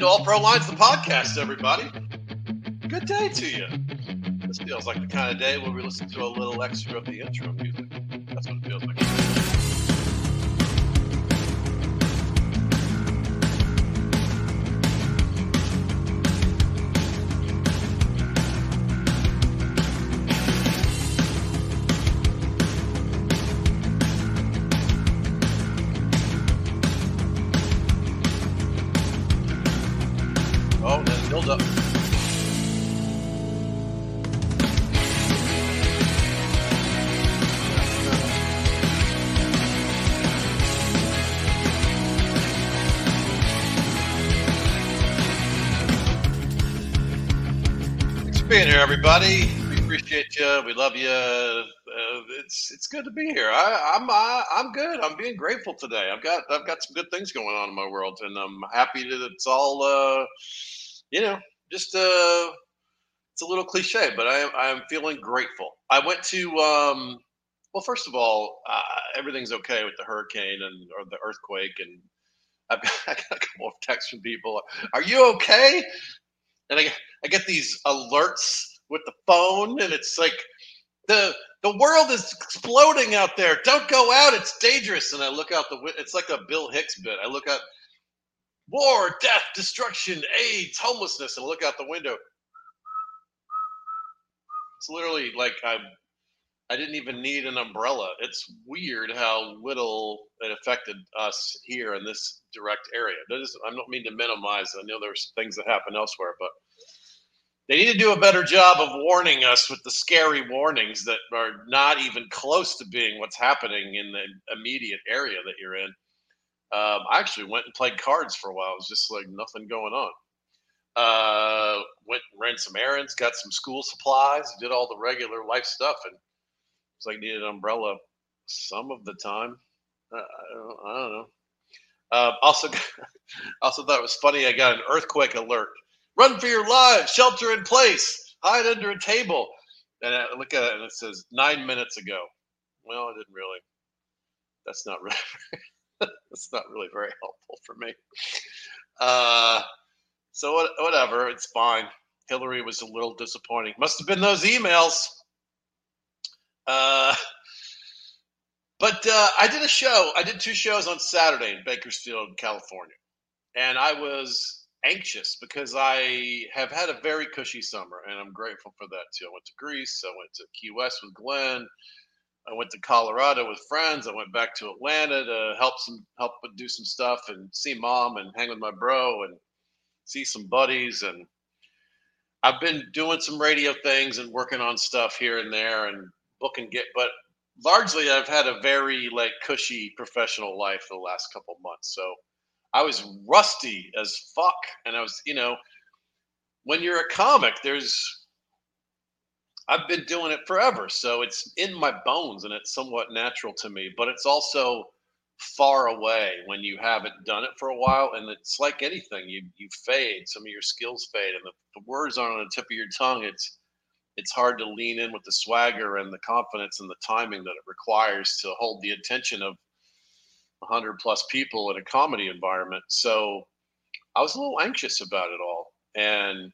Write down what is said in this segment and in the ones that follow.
Into All Pro Lines, the podcast, everybody. Good day to you. This feels like the kind of day where we listen to a little extra of the intro music. That's what it feels like. Up. Thanks for being here, everybody. We appreciate you. We love you. Uh, it's it's good to be here. I, I'm I, I'm good. I'm being grateful today. I've got I've got some good things going on in my world, and I'm happy that it's all uh, you know just uh, it's a little cliche, but I I'm feeling grateful. I went to um, well, first of all, uh, everything's okay with the hurricane and or the earthquake, and I've got, I got a couple of texts from people. Are you okay? And I I get these alerts with the phone, and it's like the the world is exploding out there. Don't go out; it's dangerous. And I look out the. It's like a Bill Hicks bit. I look out, war, death, destruction, AIDS, homelessness, and look out the window. It's literally like I I didn't even need an umbrella. It's weird how little it affected us here in this direct area. That is, I don't mean to minimize. I know there's things that happen elsewhere, but they need to do a better job of warning us with the scary warnings that are not even close to being what's happening in the immediate area that you're in. Um, I actually went and played cards for a while. It was just like nothing going on. Uh, went and ran some errands, got some school supplies, did all the regular life stuff, and it's like needed an umbrella some of the time. Uh, I, don't, I don't know. Uh, also, also thought it was funny. I got an earthquake alert. Run for your lives. Shelter in place. Hide under a table. And I look at it and it says nine minutes ago. Well, I didn't really. That's not really. that's not really very helpful for me. Uh, so whatever. It's fine. Hillary was a little disappointing. Must have been those emails. Uh, but uh, I did a show. I did two shows on Saturday in Bakersfield, California, and I was anxious because I have had a very cushy summer, and I'm grateful for that too. I went to Greece. I went to Key West with Glenn. I went to Colorado with friends. I went back to Atlanta to help some help do some stuff and see mom and hang with my bro and see some buddies and I've been doing some radio things and working on stuff here and there and booking get but largely I've had a very like cushy professional life the last couple months. So I was rusty as fuck and I was, you know, when you're a comic, there's I've been doing it forever, so it's in my bones and it's somewhat natural to me, but it's also far away when you haven't done it for a while and it's like anything you you fade some of your skills fade and the, the words aren't on the tip of your tongue it's it's hard to lean in with the swagger and the confidence and the timing that it requires to hold the attention of 100 plus people in a comedy environment. So I was a little anxious about it all. And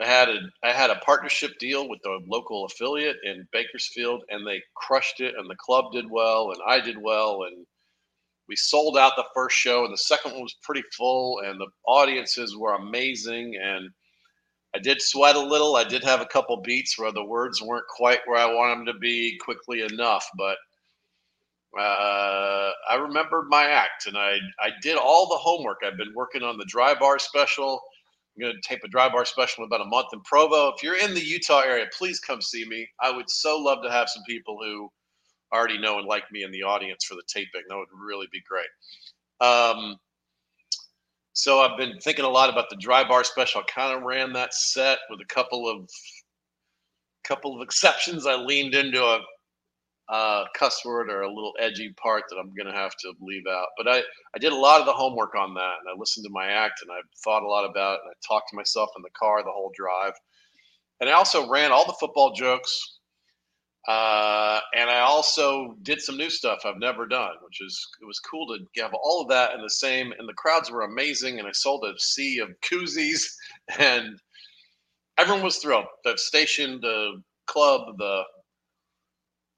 I had a I had a partnership deal with the local affiliate in Bakersfield, and they crushed it. And the club did well, and I did well, and we sold out the first show, and the second one was pretty full, and the audiences were amazing. And I did sweat a little. I did have a couple beats where the words weren't quite where I want them to be quickly enough, but uh, I remembered my act, and I I did all the homework. I've been working on the dry bar special. Going to tape a dry bar special in about a month in Provo. If you're in the Utah area, please come see me. I would so love to have some people who already know and like me in the audience for the taping. That would really be great. Um, so I've been thinking a lot about the dry bar special. I kind of ran that set with a couple of couple of exceptions. I leaned into a uh, cuss word or a little edgy part that I'm going to have to leave out. But I, I did a lot of the homework on that and I listened to my act and I thought a lot about it and I talked to myself in the car the whole drive. And I also ran all the football jokes. Uh, and I also did some new stuff I've never done, which is it was cool to have all of that in the same. And the crowds were amazing, and I sold a sea of koozies, and everyone was thrilled. The station, the club, the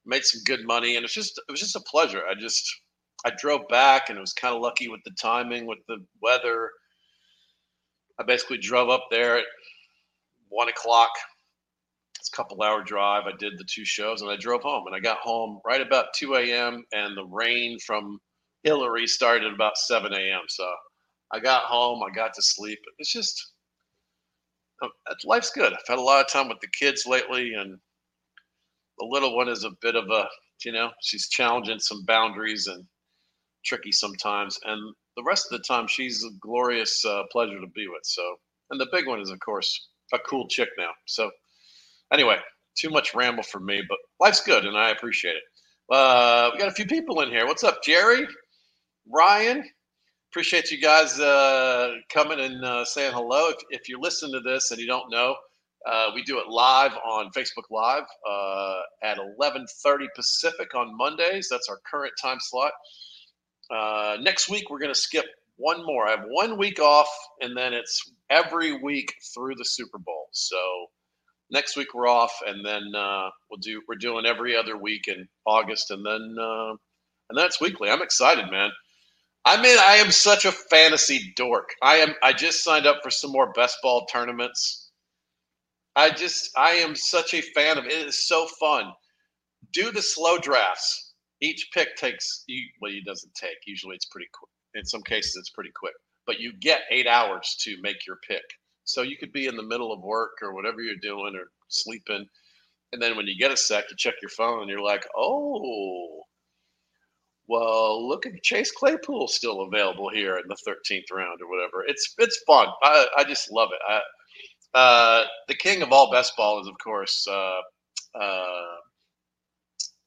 made some good money, and it's just it was just a pleasure. I just I drove back, and it was kind of lucky with the timing, with the weather. I basically drove up there at one o'clock. It's a couple hour drive. I did the two shows, and I drove home. And I got home right about two a.m. And the rain from Hilary started at about seven a.m. So I got home. I got to sleep. It's just uh, life's good. I've had a lot of time with the kids lately, and the little one is a bit of a, you know, she's challenging some boundaries and tricky sometimes. And the rest of the time, she's a glorious uh, pleasure to be with. So, and the big one is, of course, a cool chick now. So, anyway, too much ramble for me, but life's good and I appreciate it. Uh, we got a few people in here. What's up, Jerry? Ryan? Appreciate you guys uh, coming and uh, saying hello. If, if you're listening to this and you don't know, uh, we do it live on Facebook Live uh, at 11:30 Pacific on Mondays. That's our current time slot. Uh, next week we're going to skip one more. I have one week off, and then it's every week through the Super Bowl. So next week we're off, and then uh, we'll do we're doing every other week in August, and then uh, and that's weekly. I'm excited, man. I mean, I am such a fantasy dork. I am. I just signed up for some more best ball tournaments I just I am such a fan of it. It is so fun. Do the slow drafts. Each pick takes well, it doesn't take. Usually it's pretty quick. In some cases it's pretty quick. But you get eight hours to make your pick. So you could be in the middle of work or whatever you're doing or sleeping. And then when you get a sec, you check your phone and you're like, oh, well, look at Chase Claypool still available here in the 13th round or whatever. It's it's fun. I, I just love it. I, uh, the king of all best ball is, of course, uh, uh,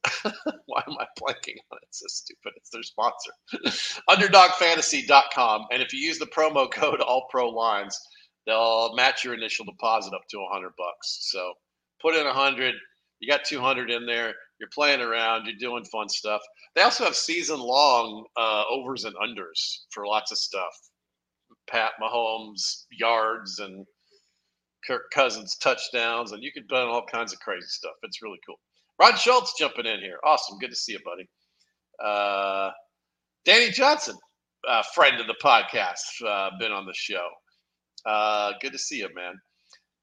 why am I blanking on it? It's so stupid. It's their sponsor, underdogfantasy.com. And if you use the promo code all pro lines, they'll match your initial deposit up to 100 bucks. So put in 100, you got 200 in there. You're playing around, you're doing fun stuff. They also have season long uh, overs and unders for lots of stuff. Pat Mahomes yards and Kirk Cousins touchdowns, and you could bet on all kinds of crazy stuff. It's really cool. Rod Schultz jumping in here. Awesome. Good to see you, buddy. Uh, Danny Johnson, uh, friend of the podcast, uh, been on the show. Uh, good to see you, man.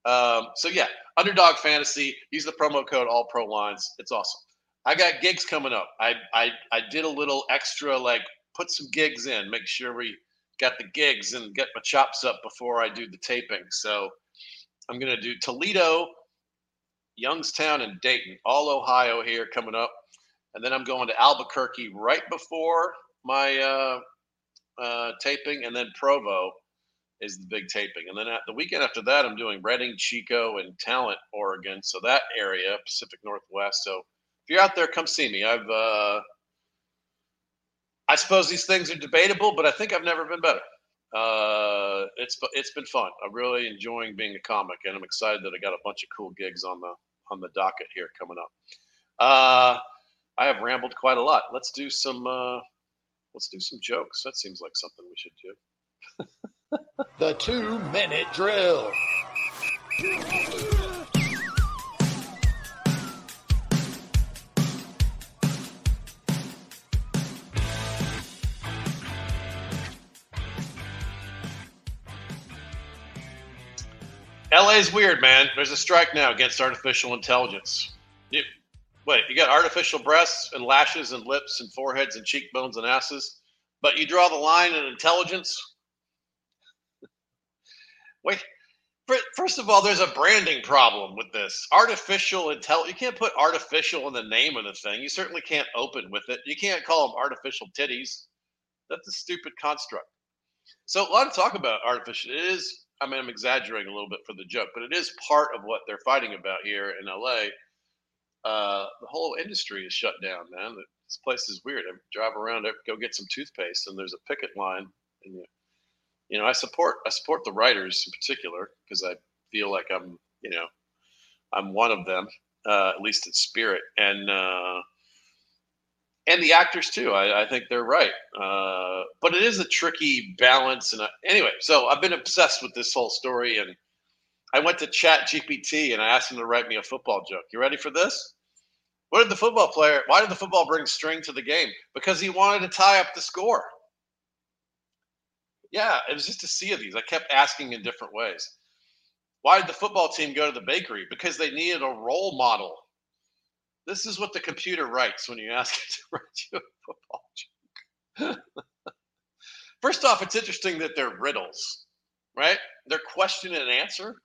Um, so yeah, Underdog Fantasy. Use the promo code All Pro Lines. It's awesome. I got gigs coming up. I I I did a little extra, like put some gigs in, make sure we got the gigs and get my chops up before I do the taping. So I'm going to do Toledo, Youngstown, and Dayton, all Ohio here coming up. And then I'm going to Albuquerque right before my uh, uh, taping, and then Provo is the big taping. And then at the weekend after that, I'm doing Redding, Chico, and Talent, Oregon. So that area, Pacific Northwest. So if you're out there, come see me. I've, uh, I suppose these things are debatable, but I think I've never been better uh, it's it's been fun. I'm really enjoying being a comic, and I'm excited that I got a bunch of cool gigs on the on the docket here coming up. Uh, I have rambled quite a lot. Let's do some uh, Let's do some jokes. That seems like something we should do. the two minute drill. LA's weird, man. There's a strike now against artificial intelligence. You, wait, you got artificial breasts and lashes and lips and foreheads and cheekbones and asses, but you draw the line in intelligence? wait, first of all, there's a branding problem with this. Artificial intelligence, you can't put artificial in the name of the thing. You certainly can't open with it. You can't call them artificial titties. That's a stupid construct. So, a lot of talk about artificial. It is I mean, I'm exaggerating a little bit for the joke, but it is part of what they're fighting about here in LA. Uh, the whole industry is shut down, man. This place is weird. I drive around, I go get some toothpaste, and there's a picket line. And you, you know, I support I support the writers in particular because I feel like I'm, you know, I'm one of them, uh, at least in spirit. And uh, and the actors too. I, I think they're right, uh, but it is a tricky balance. And anyway, so I've been obsessed with this whole story, and I went to Chat GPT and I asked him to write me a football joke. You ready for this? What did the football player? Why did the football bring string to the game? Because he wanted to tie up the score. Yeah, it was just a sea of these. I kept asking in different ways. Why did the football team go to the bakery? Because they needed a role model this is what the computer writes when you ask it to write you a football joke. First off, it's interesting that they're riddles, right? They're question and answer.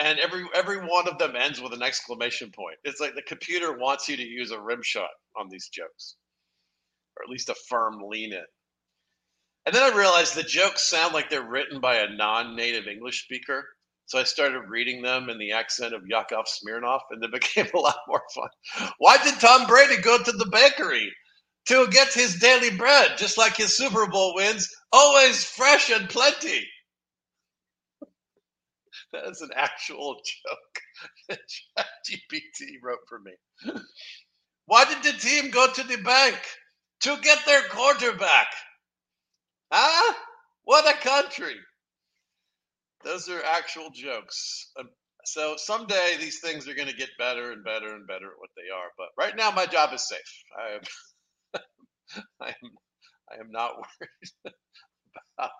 And every every one of them ends with an exclamation point. It's like the computer wants you to use a rim shot on these jokes, or at least a firm lean in. And then I realized the jokes sound like they're written by a non-native English speaker, so I started reading them in the accent of Yakov Smirnoff, and it became a lot more fun. Why did Tom Brady go to the bakery? To get his daily bread, just like his Super Bowl wins, always fresh and plenty. That's an actual joke that GPT wrote for me. Why did the team go to the bank? To get their quarterback. Huh? What a country. Those are actual jokes. Um, so someday these things are going to get better and better and better at what they are. But right now, my job is safe. I am, I am, I am not worried about,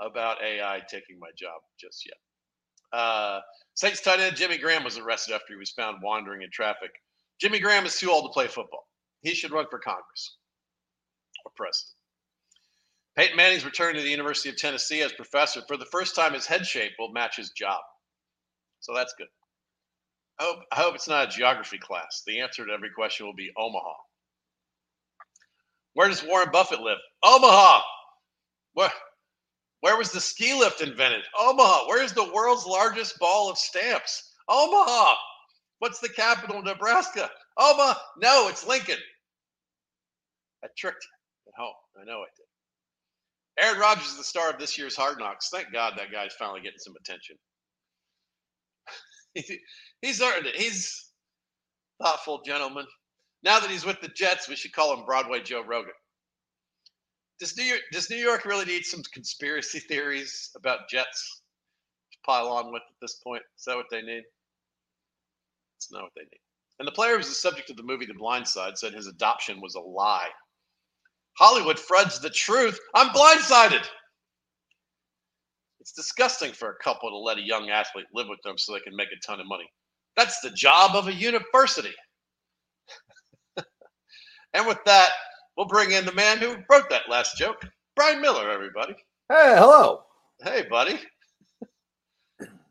about AI taking my job just yet. Uh, Saints tight end Jimmy Graham was arrested after he was found wandering in traffic. Jimmy Graham is too old to play football. He should run for Congress or president. Peyton Manning's return to the University of Tennessee as professor. For the first time, his head shape will match his job. So that's good. I hope, I hope it's not a geography class. The answer to every question will be Omaha. Where does Warren Buffett live? Omaha. Where, where was the ski lift invented? Omaha. Where's the world's largest ball of stamps? Omaha. What's the capital of Nebraska? Omaha. No, it's Lincoln. I tricked you at home. I know I did. Aaron Rodgers is the star of this year's Hard Knocks. Thank God that guy's finally getting some attention. he's earned it. He's thoughtful gentleman. Now that he's with the Jets, we should call him Broadway Joe Rogan. Does New York, does New York really need some conspiracy theories about Jets to pile on with at this point? Is that what they need? It's not what they need. And the player who was the subject of the movie The Blind Side said his adoption was a lie. Hollywood Fred's the truth. I'm blindsided. It's disgusting for a couple to let a young athlete live with them so they can make a ton of money. That's the job of a university. and with that, we'll bring in the man who wrote that last joke, Bryan Miller, everybody. Hey, hello. Hey, buddy.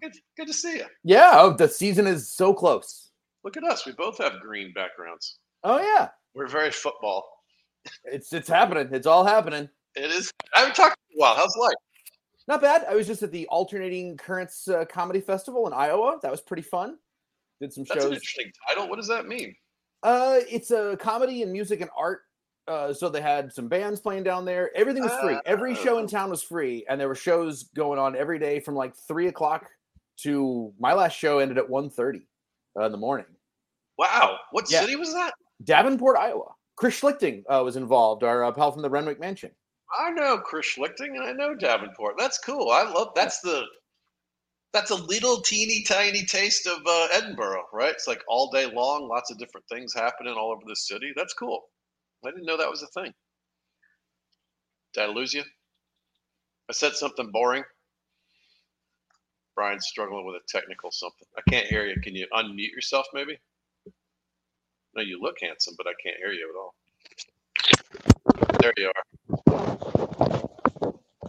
Good, good to see you. Yeah, oh, the season is so close. Look at us. We both have green backgrounds. Oh, yeah. We're very football. It's it's happening. It's all happening. It is. I haven't talked in a while. How's life? Not bad. I was just at the Alternating Currents uh, Comedy Festival in Iowa. That was pretty fun. Did some That's shows. an interesting title. What does that mean? Uh, it's a comedy and music and art. Uh, so they had some bands playing down there. Everything was free. Every show in oh. town was free, and there were shows going on every day from like three o'clock to my last show ended at 1.30 uh, in the morning. Wow, what yeah. city was that? Davenport, Iowa. Chris Schlichting uh, was involved, our uh, pal from the Renwick Mansion. I know Chris Schlichting and I know Davenport. That's cool. I love that's the that's a little teeny tiny taste of uh, Edinburgh, right? It's like all day long, lots of different things happening all over the city. That's cool. I didn't know that was a thing. Did I lose you? I said something boring. Bryan's struggling with a technical something. I can't hear you. Can you unmute yourself, maybe? No, you look handsome, but I can't hear you at all. There you are.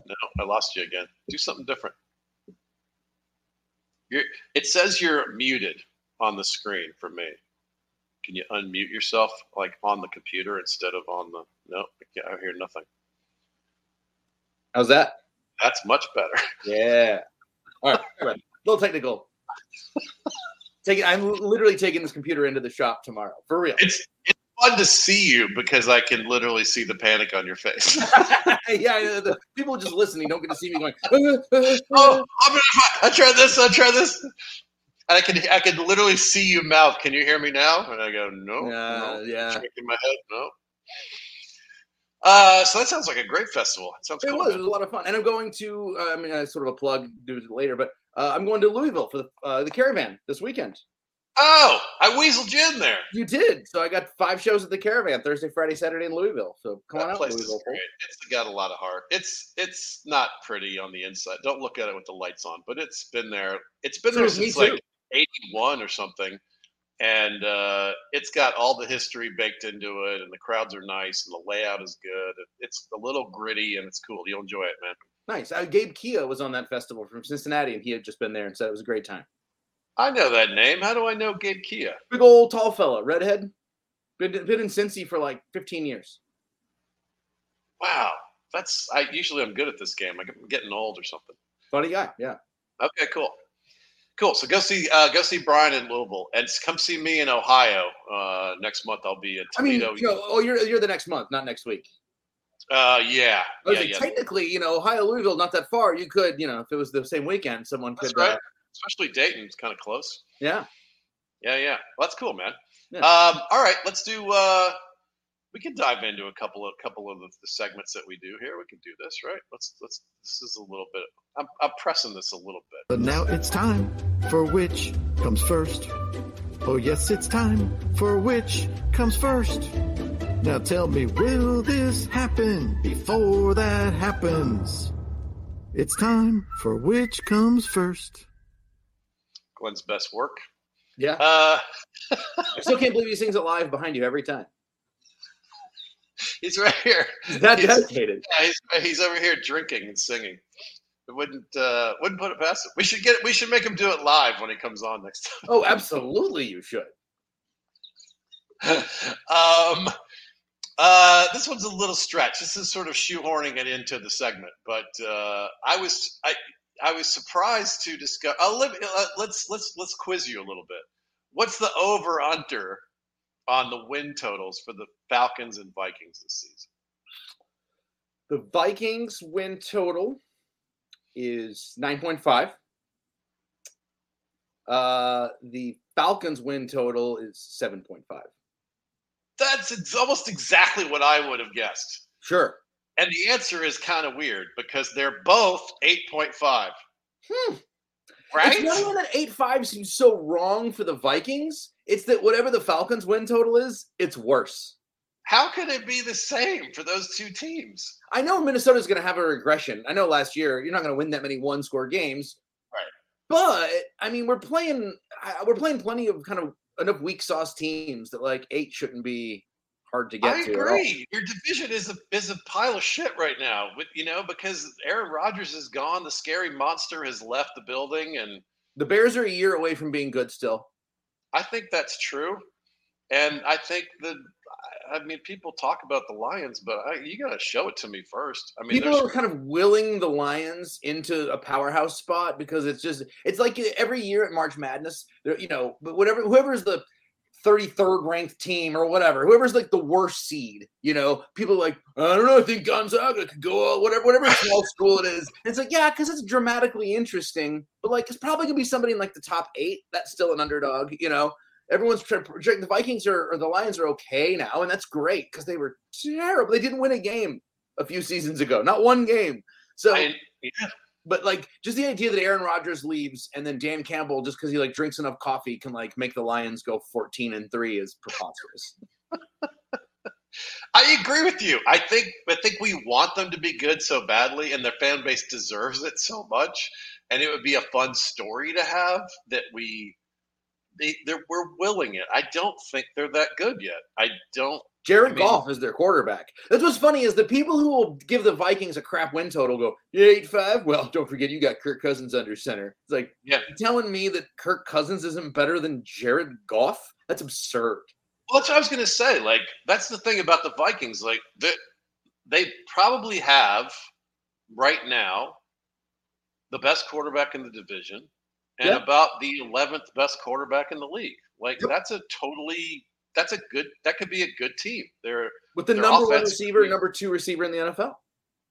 No, I lost you again. Do something different. You're, it says you're muted on the screen for me. Can you unmute yourself like on the computer instead of on the? No, I, can't, I hear nothing. How's that? That's much better. Yeah. All right. All right. little technical. Take it. I'm literally taking this computer into the shop tomorrow. For real. It's it's fun to see you because I can literally see the panic on your face. yeah, the people just listening don't get to see me going. oh, I'm gonna. I try this. I try this. And I can I can literally see you mouth. Can you hear me now? And I go, no, Uh, no. yeah. Shaking my head, no. Uh, so that sounds like a great festival. It sounds It cool. was. It was a lot of fun, and I'm going to. Uh, I mean, uh, sort of a plug. Do it later, but uh, I'm going to Louisville for the uh, the caravan this weekend. Oh, I weaseled you in there. You did. So I got five shows at the caravan Thursday, Friday, Saturday in Louisville. So come on That out, Louisville. is great. It's got a lot of heart. It's it's not pretty on the inside. Don't look at it with the lights on, but it's been there. It's been there True, since like '81 or something, and uh, it's got all the history baked into it, and the crowds are nice, and the layout is good. It's a little gritty and it's cool. You'll enjoy it, man. Nice. Uh, Gabe Kia was on that festival from Cincinnati, and he had just been there and said it was a great time. I know that name. How do I know Gabe Kia? Big old tall fella, redhead. Been, been in Cincy for like 15 years. Wow, that's I usually I'm good at this game. I'm getting old or something. Funny guy. Yeah. Okay, cool, cool. So go see uh, go see Bryan in Louisville, and come see me in Ohio uh, next month. I'll be at I mean, you know, oh, you're you're the next month, not next week. uh, yeah, was yeah, yeah. technically, you know, Ohio, Louisville, not that far. You could, you know, if it was the same weekend, someone That's could. right. Uh, Especially Dayton's kind of close. yeah. Yeah, yeah. Well, that's cool, man. Yeah. Um, all right, let's do. Uh, we can dive into a couple of couple of the, the segments that we do here. We can do this, right? Let's let's. This is a little bit. I'm I'm pressing this a little bit. But now it's time for which comes first. Oh, yes, it's time for which comes first. Now tell me, will this happen before that happens? It's time for which comes first. Glenn's best work. Yeah. Uh, I still can't believe he sings it live behind you every time. he's right here. He's that He's- dedicated. Yeah, he's, he's over here drinking and singing. It wouldn't uh, wouldn't put it past him. We should get we should make him do it live when he comes on next time. Oh, absolutely, you should. um, uh, this one's a little stretch. This is sort of shoehorning it into the segment, but uh, I was I I was surprised to discover. I'll let, uh, let's let's let's quiz you a little bit. What's the over under on the win totals for the Falcons and Vikings this season? The Vikings win total is 9.5. Uh, the Falcons win total is 7.5. That's it's almost exactly what I would have guessed. Sure. And the answer is kind of weird because they're both 8.5. Hmm. Right? It's not even that 8.5 seems so wrong for the Vikings. It's that whatever the Falcons win total is, it's worse. How could it be the same for those two teams? I know Minnesota's going to have a regression. I know last year you're not going to win that many one score games. Right. But I mean, we're playing we're playing plenty of kind of enough weak sauce teams that like 8 shouldn't be hard to get I to. agree. Your division is a is a pile of shit right now. With you know, because Aaron Rodgers is gone, the scary monster has left the building, and The Bears are a year away from being good still. I think that's true. And I think that I mean, people talk about the Lions, but I, you got to show it to me first. I mean, People are kind of willing the Lions into a powerhouse spot because it's just it's like every year at March Madness, you know, but whatever whoever's the 33rd ranked team or whatever, whoever's like the worst seed, you know, people are like, I don't know, I think Gonzaga could go out, whatever, whatever small school it is. It's like, yeah, because it's dramatically interesting, but like it's probably gonna be somebody in like the top eight that's still an underdog, you know. everyone's trying to project the Vikings are or the Lions are okay now, and that's great because they were terrible. They didn't win a game a few seasons ago, not one game. So, I, yeah, but like just the idea that Aaron Rodgers leaves and then Dan Campbell, just because he like drinks enough coffee, can like make the Lions go 14 and three is preposterous. I agree with you. I think I think we want them to be good so badly, and their fan base deserves it so much. And it would be a fun story to have that we they we're willing it. I don't think they're that good yet. I don't. Jared I mean- Goff is their quarterback. That's what's funny is the people who will give the Vikings a crap win total go "Yeah, eight five. Well, don't forget you got Kirk Cousins under center. It's like Yeah. telling me that Kirk Cousins isn't better than Jared Goff? That's absurd. Well, that's what I was going to say. Like that's the thing about the Vikings. Like they they probably have right now the best quarterback in the division and Yeah. about the eleventh best quarterback in the league. Like Yep. that's a totally that's a good that could be a good team. They're With the number one receiver, number two receiver in the NFL.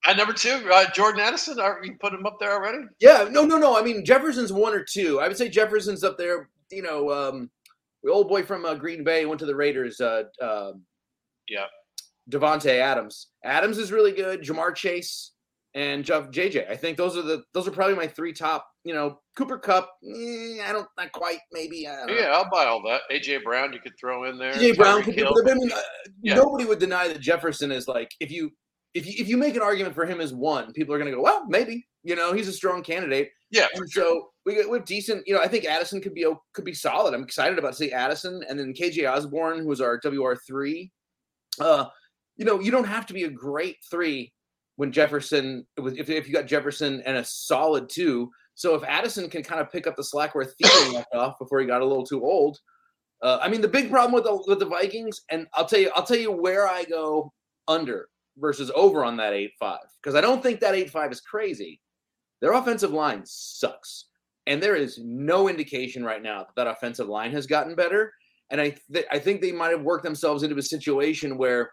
at number two, uh, Jordan Addison. Are you put him up there already? Yeah, no, no, no. I mean Jefferson's one or two. I would say Jefferson's up there. You know, um, the old boy from uh, Green Bay went to the Raiders. Uh, um Yeah. Davante Adams. Adams is really good. Ja'Marr Chase and Jeff JJ. I think those are the those are probably my three top. You know, Cooper Kupp. eh, I don't not quite. Maybe. Don't know. Yeah, I'll buy all that. AJ Brown, you could throw in there. AJ Brown could be, Hill. but I mean, uh, Yeah. nobody would deny that Jefferson is like if you if you if you make an argument for him as one, people are going to go, well, maybe you know he's a strong candidate. Yeah, And sure. so we get decent. You know, I think Addison could be could be solid. I'm excited about to see Addison and then KJ Osborn, who was our WR three. Uh, you know, you don't have to be a great three when Jefferson with- if if you got Jefferson and a solid two. So if Addison can kind of pick up the slack where Thielen left off before he got a little too old. Uh, I mean, the big problem with the with the Vikings, and I'll tell you, I'll tell you where I go under versus over on that eight five because I don't think that eight five is crazy. Their offensive line sucks, and there is no indication right now that that offensive line has gotten better. And I th- I think they might have worked themselves into a situation where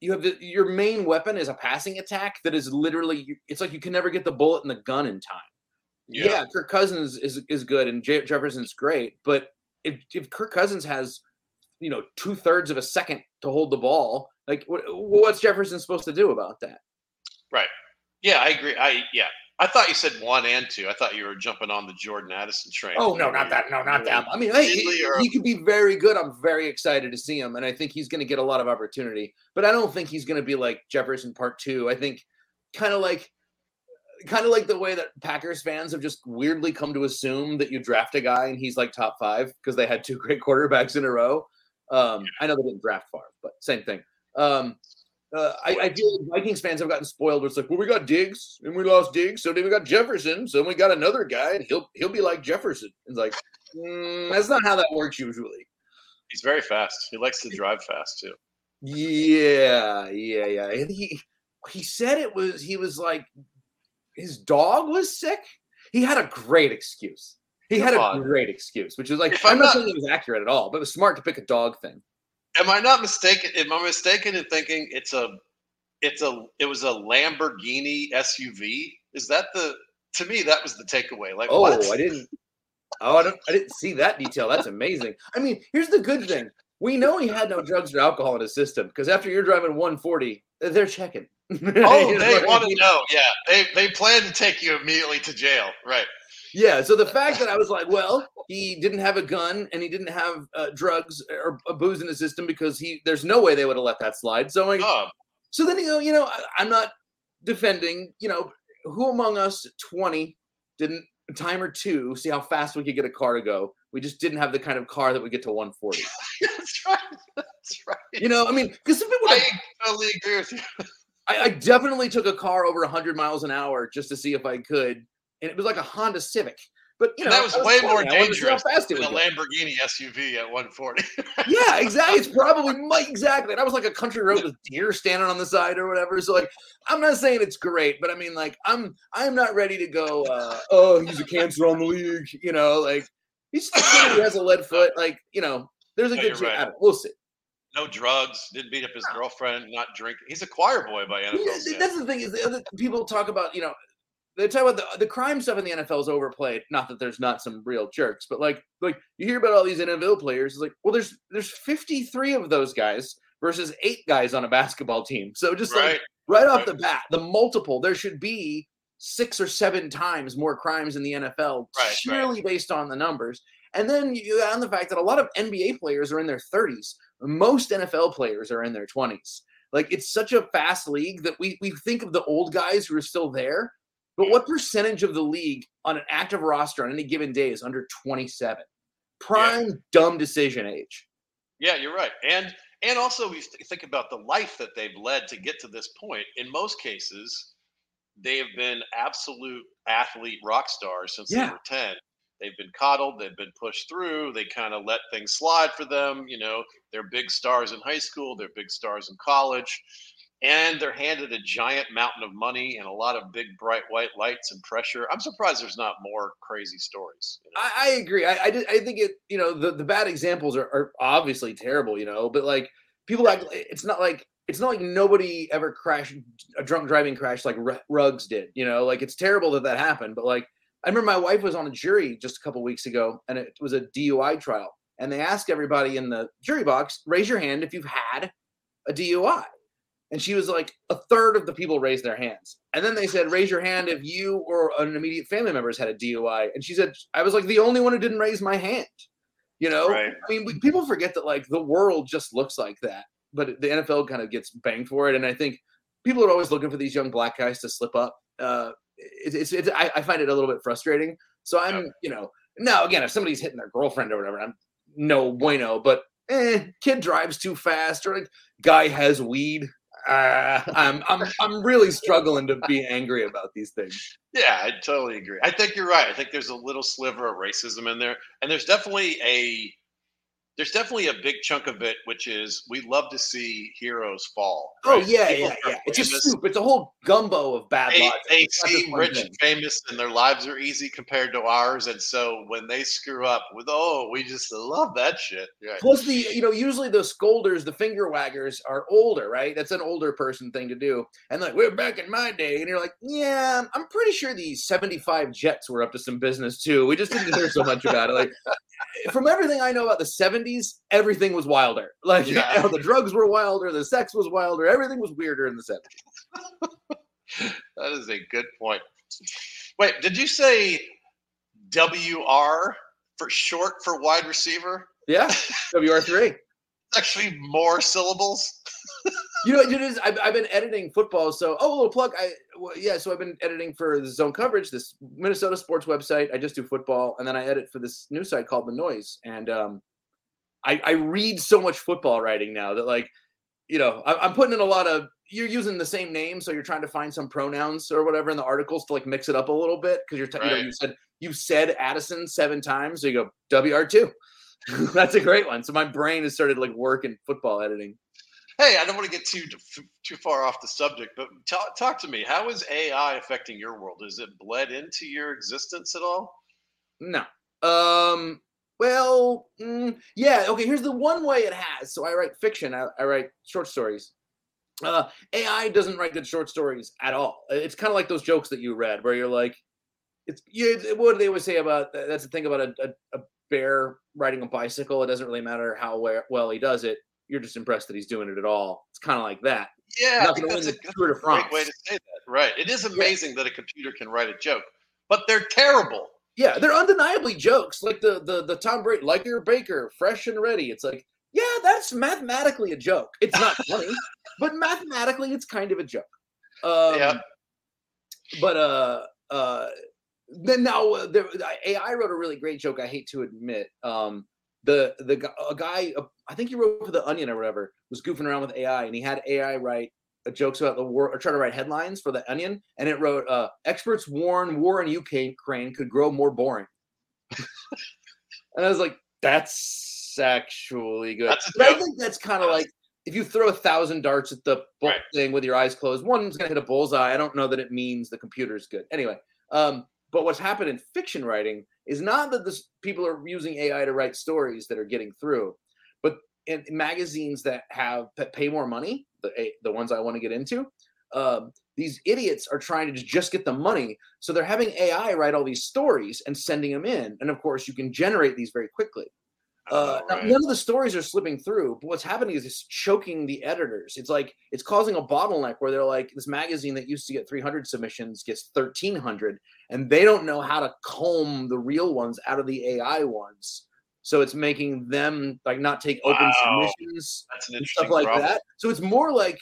you have the, your main weapon is a passing attack that is literally it's like you can never get the bullet in the gun in time. Yeah, Kirk Cousins is is good and J- Jefferson's great, but if if Kirk Cousins has you know two thirds of a second to hold the ball, like what, what's Jefferson supposed to do about that? Right. Yeah, I agree. I yeah. I thought you said one and two. I thought you were jumping on the Jordan Addison train. Oh no, not that. No, not that. I mean, hey, he, he could be very good. I'm very excited to see him, and I think he's going to get a lot of opportunity. But I don't think he's going to be like Jefferson Part Two. I think kind of like, kind of like the way that Packers fans have just weirdly come to assume that you draft a guy and he's like top five because they had two great quarterbacks in a row. Um, I know they didn't draft Favre, but same thing. Um, uh, I, I feel like Vikings fans have gotten spoiled. Where it's like, well, we got Diggs and we lost Diggs, so then we got Jefferson, so then we got another guy, and he'll he'll be like Jefferson. It's like mm, that's not how that works usually. He's very fast. He likes to drive fast too. Yeah, yeah, yeah. And he he said it was he was like his dog was sick. He had a great excuse. He had Come a great excuse, which is like If I'm, I'm not not- saying it was accurate at all, but it was smart to pick a dog thing. Am I not mistaken? Am I mistaken in thinking it's a, it's a, it was a Lamborghini SUV? Is that the? To me, that was the takeaway. Like, Oh, what? I didn't. Oh, I, don't, I didn't see that detail. That's amazing. I mean, here's the good thing: we know he had no drugs or alcohol in his system because after you're driving 140, they're checking. Oh, they want to know. Yeah, they they plan to take you immediately to jail. Right. Yeah. So the fact that I was like, well, he didn't have a gun and he didn't have uh, drugs or booze in his system because he there's no way they would have let that slide. So like, Oh, so then you know, you know, I, I'm not defending. You know, who among us 20 didn't a time or two see how fast we could get a car to go? We just didn't have the kind of car that would get to 140. that's right. That's right. You know, I mean, because some people, I totally agree with you. I, I definitely took a car over 100 miles an hour just to see if I could, and it was like a Honda Civic. But you know, that was I way 20, more I wanted to see how dangerous fast than a. Lamborghini SUV at 140. Yeah, exactly. It's probably my exactly. That was like a country road with deer standing on the side or whatever. So like, I'm not saying it's great, but I mean, like, I'm I'm not ready to go. uh Oh, he's a cancer on the league. You know, like he's still a kid who has a lead foot. Like, you know, there's a No, good chance. right. We'll see. no drugs. Didn't beat up his girlfriend. Not drinking. He's a choir boy by NFL. That's the thing is people talk about. You know, they talk about the, the crime stuff in the NFL is overplayed. Not that there's not some real jerks, but like like you hear about all these NFL players. It's like, well, there's there's 53 of those guys versus eight guys on a basketball team. So just Right. like right off Right. the bat, the multiple there should be six or seven times more crimes in the NFL Right, purely based on the numbers. And then you add on the fact that a lot of NBA players are in their 30s. Most NFL players are in their 20s. Like it's such a fast league that we we think of the old guys who are still there, but what percentage of the league on an active roster on any given day is under 27? Prime dumb decision age. Yeah, you're right. And and also we th- think about the life that they've led to get to this point. In most cases, they have been absolute athlete rock stars since Yeah. they were 10. They've been coddled, they've been pushed through, they kind of let things slide for them, you know, they're big stars in high school, they're big stars in college, and they're handed a giant mountain of money and a lot of big bright white lights and pressure. I'm surprised there's not more crazy stories. you know? I, I agree. I, I, did- I think it, you know, the, the bad examples are, are obviously terrible, you know, but like people act, it's not like, it's not like nobody ever crashed a drunk driving crash like Ruggs did, you know, like it's terrible that that happened. But like, I remember my wife was on a jury just a couple weeks ago and it was a DUI trial. And they asked everybody in the jury box, raise your hand if you've had a DUI. And she was like, a third of the people raised their hands. And then they said, raise your hand if you or an immediate family member has had a DUI. And she said, I was like the only one who didn't raise my hand. You know, Right. I mean, we, people forget that like the world just looks like that, but the NFL kind of gets banged for it. And I think people are always looking for these young black guys to slip up. Uh, it, it's, it's, I, I find it a little bit frustrating. So I'm, Yeah. you know, now again, if somebody's hitting their girlfriend or whatever, I'm no bueno, but eh, kid drives too fast or like guy has weed. Uh, I'm I'm I'm really struggling to be angry about these things. Yeah, I totally agree. I think you're right. I think there's a little sliver of racism in there, and there's definitely a there's definitely a big chunk of it, which is we love to see heroes fall. Oh right? yeah, People yeah, yeah. It's a soup. It's a whole gumbo of bad They, logic. they It's seem rich thing. and famous, and their lives are easy compared to ours. And so when they screw up, with oh, we just love that shit. Right. Plus the you know usually the scolders, the finger waggers are older, right? That's an older person thing to do. And like we're back in my day, and you're like, yeah, I'm pretty sure these 75 Jets were up to some business too. We just didn't hear so much about it. Like from everything I know about the 70s, everything was wilder. Like you know, the drugs were wilder, the sex was wilder, everything was weirder in the 70s. That is a good point. Wait, did you say WR for short for wide receiver? Yeah, WR3. Actually more syllables. You know, it is. I've, I've been editing football, so oh, a little plug. I well, yeah, so I've been editing for the Zone Coverage, this Minnesota sports website. I just do football, and then I edit for this new site called The Noise. And um, I, I read so much football writing now that like, you know, I, I'm putting in a lot of. You're using the same name, so you're trying to find some pronouns or whatever in the articles to like mix it up a little bit because you're t- you know you said you said Addison seven times, so you go WR two. That's a great one. So my brain has started like working football editing. Hey, I don't want to get too too far off the subject, but talk, talk to me. How is AI affecting your world? Is it bled into your existence at all? No. Um. Well, mm, yeah. Okay. Here's the one way it has. So I write fiction. I, I write short stories. Uh, AI doesn't write good short stories at all. It's kind of like those jokes that you read, where you're like, "It's yeah." What do they always say about that's the thing about a, a, a bear riding a bicycle. It doesn't really matter how we- well he does it. You're just impressed that he's doing it at all. It's kind of like that. Yeah, I think gonna that's a good, great way to say that. Right. It is amazing that a computer can write a joke, but they're terrible. Yeah, they're undeniably jokes. Like the the the Tom Brady, like your Baker, fresh and ready. It's like, yeah, that's mathematically a joke. It's not funny, but mathematically, it's kind of a joke. Um, Yeah. But uh, uh, then now uh, there, AI wrote a really great joke. I hate to admit. Um, the the a guy, uh, I think he wrote for the Onion or whatever, was goofing around with AI, and he had AI write jokes about the war or try to write headlines for the Onion, and it wrote, uh, "Experts warn war in Ukraine could grow more boring." and I was like, "That's actually good." That's but I think that's kind of like if you throw a thousand darts at the Right. thing with your eyes closed, one's gonna hit a bullseye. I don't know that it means the computer's good. Anyway, um, but what's happened in fiction writing is not that this people are using AI to write stories that are getting through, but in magazines that have that pay more money, the the ones I want to get into, um, these idiots are trying to just get the money. So they're having AI write all these stories and sending them in. And of course, you can generate these very quickly. Uh, Oh, now, none of the stories are slipping through, but what's happening is it's choking the editors. It's like it's causing a bottleneck where they're like, this magazine that used to get 300 submissions gets 1,300, and they don't know how to comb the real ones out of the AI ones. So it's making them like not take open Wow. submissions That's an and stuff like problem. that. So it's more like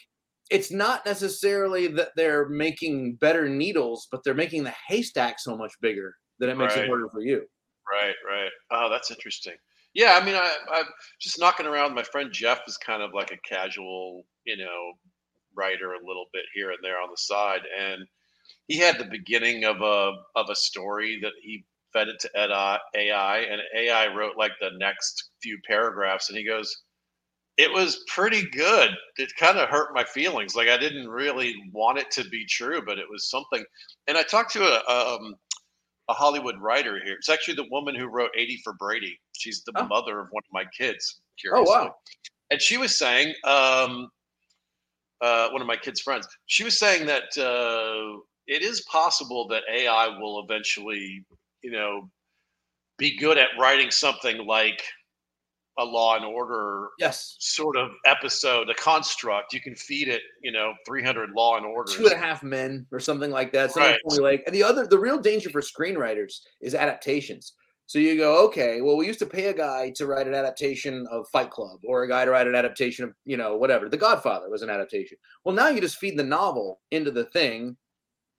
it's not necessarily that they're making better needles, but they're making the haystack so much bigger that it makes Right. it harder for you. Right, right. Oh, that's interesting. Yeah, I mean, I, I'm just knocking around. My friend Jeff is kind of like a casual, you know, writer a little bit here and there on the side, and he had the beginning of a of a story that he fed it to AI, AI, and AI wrote like the next few paragraphs, and he goes, "It was pretty good. It kind of hurt my feelings. Like I didn't really want it to be true, but it was something." And I talked to a um, a Hollywood writer here. It's actually the woman who wrote 80 for Brady. She's the Oh. mother of one of my kids. Oh wow. And she was saying, um, uh, one of my kids' friends, she was saying that uh, it is possible that AI will eventually, you know, be good at writing something like a Law and Order Yes. sort of episode, a construct. You can feed it, you know, 300 Law and order Two and a half men or something like that. Something Right. formulaic. And the other, the real danger for screenwriters is adaptations. So you go, okay, well, we used to pay a guy to write an adaptation of Fight Club or a guy to write an adaptation of, you know, whatever. The Godfather was an adaptation. Well, now you just feed the novel into the thing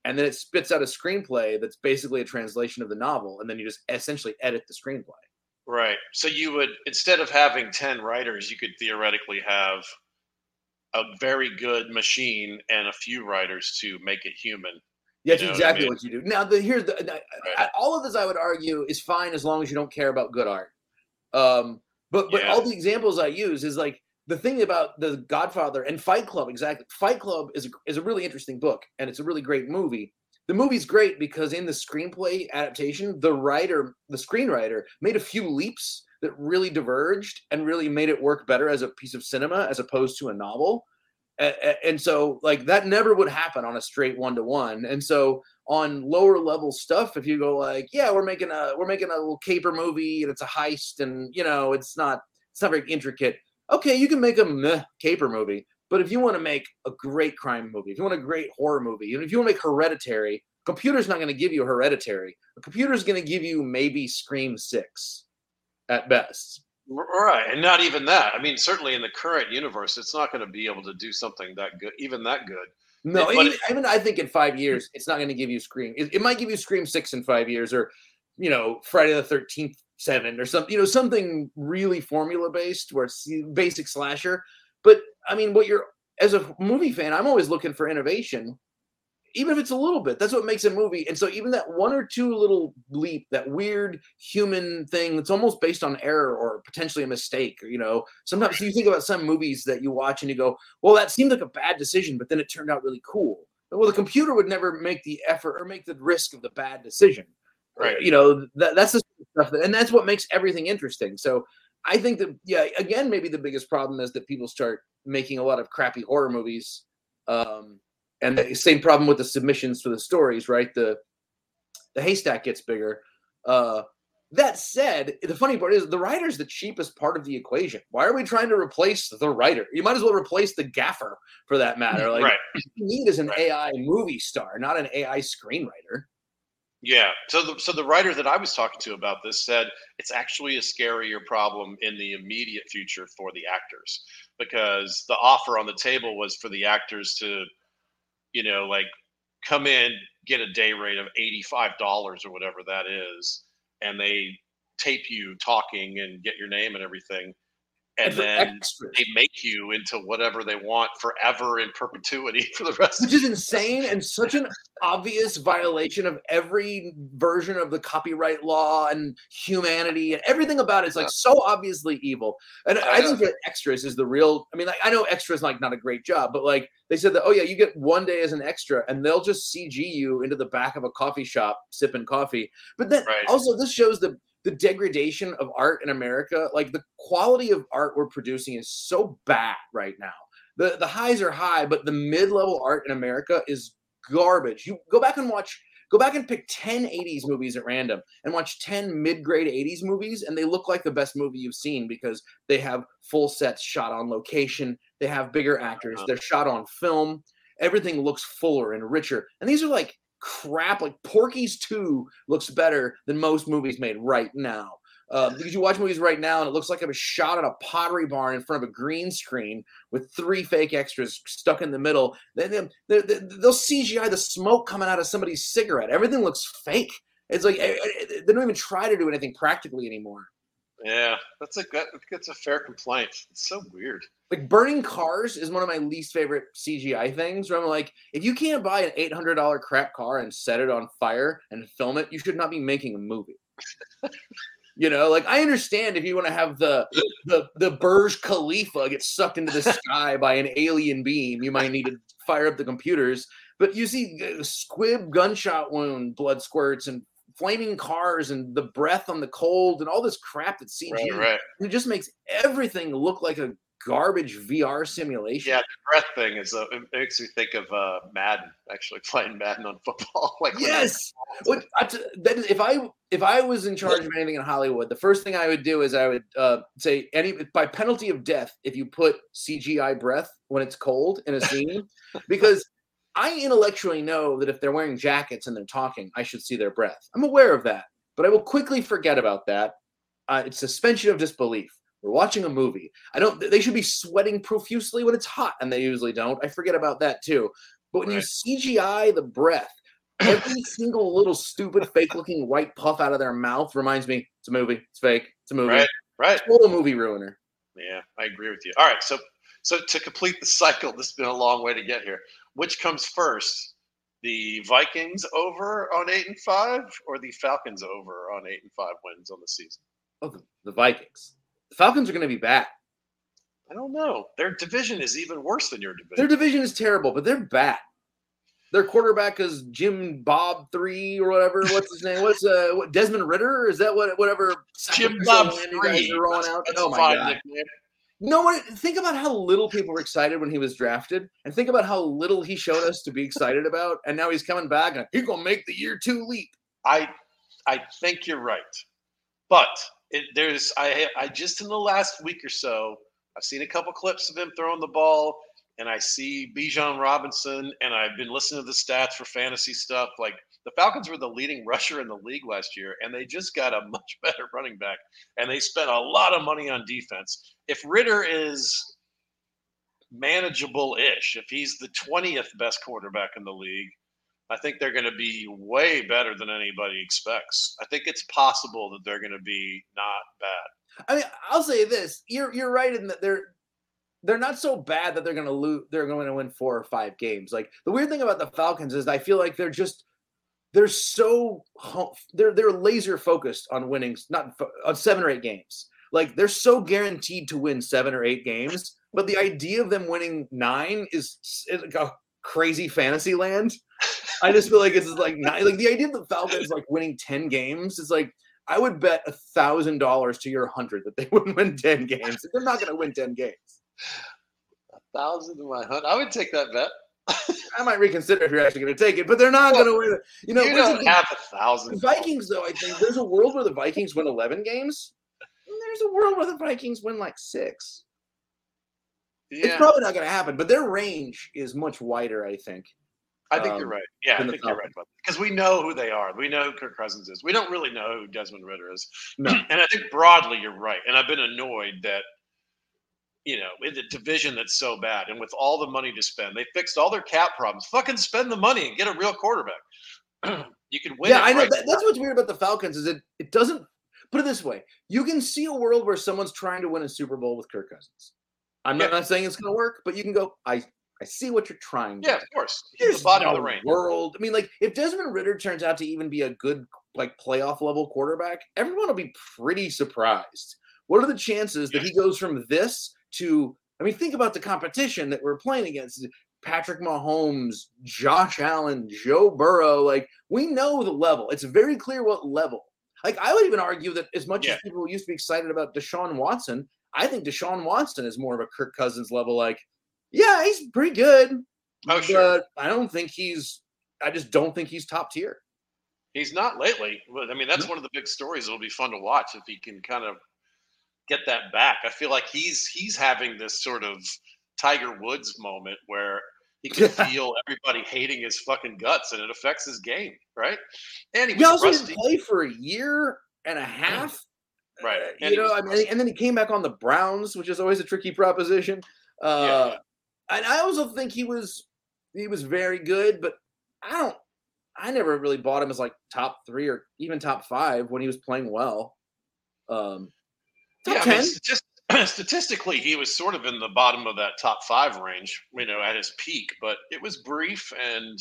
and then it spits out a screenplay that's basically a translation of the novel. And then you just essentially edit the screenplay. Right. So you would instead of having 10 writers, you could theoretically have a very good machine and a few writers to make it human. That's You know what I exactly mean? what you do. Now, the, here's the I- all of this. I would argue is fine as long as you don't care about good art. Um, but but Yeah. all the examples I use is like the thing about the Godfather and Fight Club. Exactly, Fight Club is a, is a really interesting book and it's a really great movie. The movie's great because in the screenplay adaptation, the writer, the screenwriter, made a few leaps that really diverged and really made it work better as a piece of cinema as opposed to a novel and so like that never would happen on a straight one to one and so on lower level stuff if you go like yeah we're making a we're making a little caper movie and it's a heist and you know it's not it's not very intricate okay you can make a meh caper movie but if you want to make a great crime movie if you want a great horror movie and if you want to make hereditary computer's not going to give you hereditary a computer's going to give you maybe scream six at best Right. And not even that. I mean, certainly in the current universe, it's not going to be able to do something that good, even that good. No, But even, it- even I think in five years, it's not going to give you Scream. It, it might give you Scream six in five years, or you know, Friday the Thirteenth seven, or something. You know, something really formula based, where it's basic slasher. But I mean, what you're as a movie fan, I'm always looking for innovation, even if it's a little bit. That's what makes a movie. And so, even that one or two little leap, that weird human thing that's almost based on error or potentially a mistake, or, you know, sometimes you think about some movies that you watch and you go, well, that seemed like a bad decision, but then it turned out really cool. Well, the computer would never make the effort or make the risk of the bad decision. Right. You know, that, that's the stuff that, and that's what makes everything interesting. So I think that, yeah, again, maybe the biggest problem is that people start making a lot of crappy horror movies. Um, and the same problem with the submissions for the stories, right? The, the haystack gets bigger. Uh, that said, the funny part is the writer's the cheapest part of the equation. Why are we trying to replace the writer? You might as well replace the gaffer for that matter. Like right. what you need is an Right. AI movie star, not an AI screenwriter. Yeah. So the so the writer that I was talking to about this said it's actually a scarier problem in the immediate future for the actors because the offer on the table was for the actors to, you know, like come in, get a day rate of eighty-five dollars or whatever that is, and they tape you talking and get your name and everything. And, then extras, they make you into whatever they want forever in perpetuity for the rest which of is insane and such an obvious violation of every version of the copyright law and humanity and everything about it is like so obviously evil. And I think that extras is the real. I mean, like I know extras like not a great job, but like they said that oh yeah, you get one day as an extra, and they'll just CG you into the back of a coffee shop sipping coffee. But then Right. also this shows the the degradation of art in America. Like the quality of art we're producing is so bad right now. The the highs are high, but the mid level art in America is garbage. You go back and watch Go back and pick 10 80s movies at random and watch 10 mid grade 80s movies, and they look like the best movie you've seen because they have full sets shot on location, they have bigger actors, Uh-huh. they're shot on film. Everything looks fuller and richer. And these are like crap. Like Porky's 2 looks better than most movies made right now. Uh, because you watch movies right now and it looks like it was shot at a pottery barn in front of a green screen with three fake extras stuck in the middle. They, they, they, they- they'll CGI the smoke coming out of somebody's cigarette. Everything looks fake. It's like eh, eh, they don't even try to do anything practically anymore. Yeah, that's a that- that's a fair complaint. It's so weird. Like burning cars is one of my least favorite CGI things. Where I'm like, if you can't buy an eight hundred dollar crap car and set it on fire and film it, you should not be making a movie. you know, like I understand if you want to have the the the Burj Khalifa get sucked into the sky by an alien beam, you might need to fire up the computers. But you see uh, squib gunshot wound, blood squirts, and flaming cars, and the breath on the cold, and all this crap that CG. Right, right. It just makes everything look like a garbage VR simulation. Yeah, the breath thing is. Uh, it makes me think of uh, Madden. Actually, playing Madden on football. like Yes. What, I that is, if I if I was in charge of anything in Hollywood, the first thing I would do is I would uh, say any by penalty of death if you put CGI breath when it's cold in a scene, because I intellectually know that if they're wearing jackets and they're talking, I should see their breath. I'm aware of that, but I will quickly forget about that. Uh, it's suspension of disbelief. We're watching a movie. I don't. They should be sweating profusely when it's hot, and they usually don't. I forget about that too. But when Right. you CGI the breath, every single little stupid fake-looking white puff out of their mouth reminds me it's a movie. It's fake. It's a movie. Right. right. Total movie ruiner. Yeah, I agree with you. All right, so so to complete the cycle, this has been a long way to get here. Which comes first? The Vikings over on eight and five, or the Falcons over on eight and five wins on the season? Oh, the, the Vikings. The Falcons are going to be bad. I don't know. Their division is even worse than your division. Their division is terrible, but they're bad. Their quarterback is Jim Bob three or whatever. What's his name? What's uh what, Desmond Ridder? Is that what whatever? Jim Bob you guys three. are rolling out? that's Oh my god! nickname. No one. Think about how little people were excited when he was drafted, and think about how little he showed us to be excited about. And now he's coming back, and he's gonna make the year two leap. I I think you're right, but it, there's I I just in the last week or so I've seen a couple clips of him throwing the ball, and I see Bijan Robinson, and I've been listening to the stats for fantasy stuff. Like the Falcons were the leading rusher in the league last year, and they just got a much better running back, and they spent a lot of money on defense. If Ridder is manageable-ish, if he's the twentieth best quarterback in the league. I think they're going to be way better than anybody expects. I think it's possible that they're going to be not bad. I mean, I'll say this: you're you're right in that they're they're not so bad that they're going to lose. They're going to win four or five games. Like the weird thing about the Falcons is I feel like they're just they're so they're they're laser focused on winning, not on seven or eight games. Like they're so guaranteed to win seven or eight games, but the idea of them winning nine is, is like a crazy fantasy land. I just feel like it's like nine, like the idea of the Falcons like winning ten games is like I would bet a thousand dollars to your hundred that they wouldn't win ten games. They're not going to win ten games. A thousand to my hundred. I would take that bet. I might reconsider if you're actually going to take it, but they're not going to win. it. You know, you don't have a thousand. Vikings though. I think there's a world where the Vikings win eleven games. And there's a world where the Vikings win like six. It's probably not going to happen, but their range is much wider. I think. I think um, you're right. Yeah, I think you're right because we know who they are. We know who Kirk Cousins is. We don't really know who Desmond Ridder is. No. and I think broadly you're right. And I've been annoyed that you know in the division that's so bad, and with all the money to spend, they fixed all their cap problems. Fucking spend the money and get a real quarterback. you can win. yeah, I know. right That, that's what's weird about the Falcons is it it doesn't put it this way. You can see a world where someone's trying to win a Super Bowl with Kirk Cousins. I'm not, Yeah. not saying it's going to work, but you can go. I I see what you're trying. to Yeah, do." of course. He's There's the bottom no of the range. world. I mean, like if Desmond Ridder turns out to even be a good like playoff level quarterback, everyone will be pretty surprised. What are the chances that he goes from this to? I mean, think about the competition that we're playing against. Patrick Mahomes, Josh Allen, Joe Burrow. Like we know the level. It's very clear what level. Like I would even argue that as much Yeah. as people used to be excited about Deshaun Watson, I think Deshaun Watson is more of a Kirk Cousins level. Like, yeah, he's pretty good Oh, sure. but I don't think he's I just don't think he's top tier. He's not lately. But I mean, that's one of the big stories. It'll be fun to watch if he can kind of get that back. I feel like he's he's having this sort of Tiger Woods moment where he can feel everybody hating his fucking guts, and it affects his game, right? And he, he also rusty. didn't play for a year and a half. Right. Uh, And you know, I mean, and then he came back on the Browns, which is always a tricky proposition. Uh, yeah. And I also think he was he was very good, but I don't. I never really bought him as like top three or even top five when he was playing well. Um, top Yeah, I mean, statist- statistically, he was sort of in the bottom of that top five range, you know, at his peak, but it was brief and,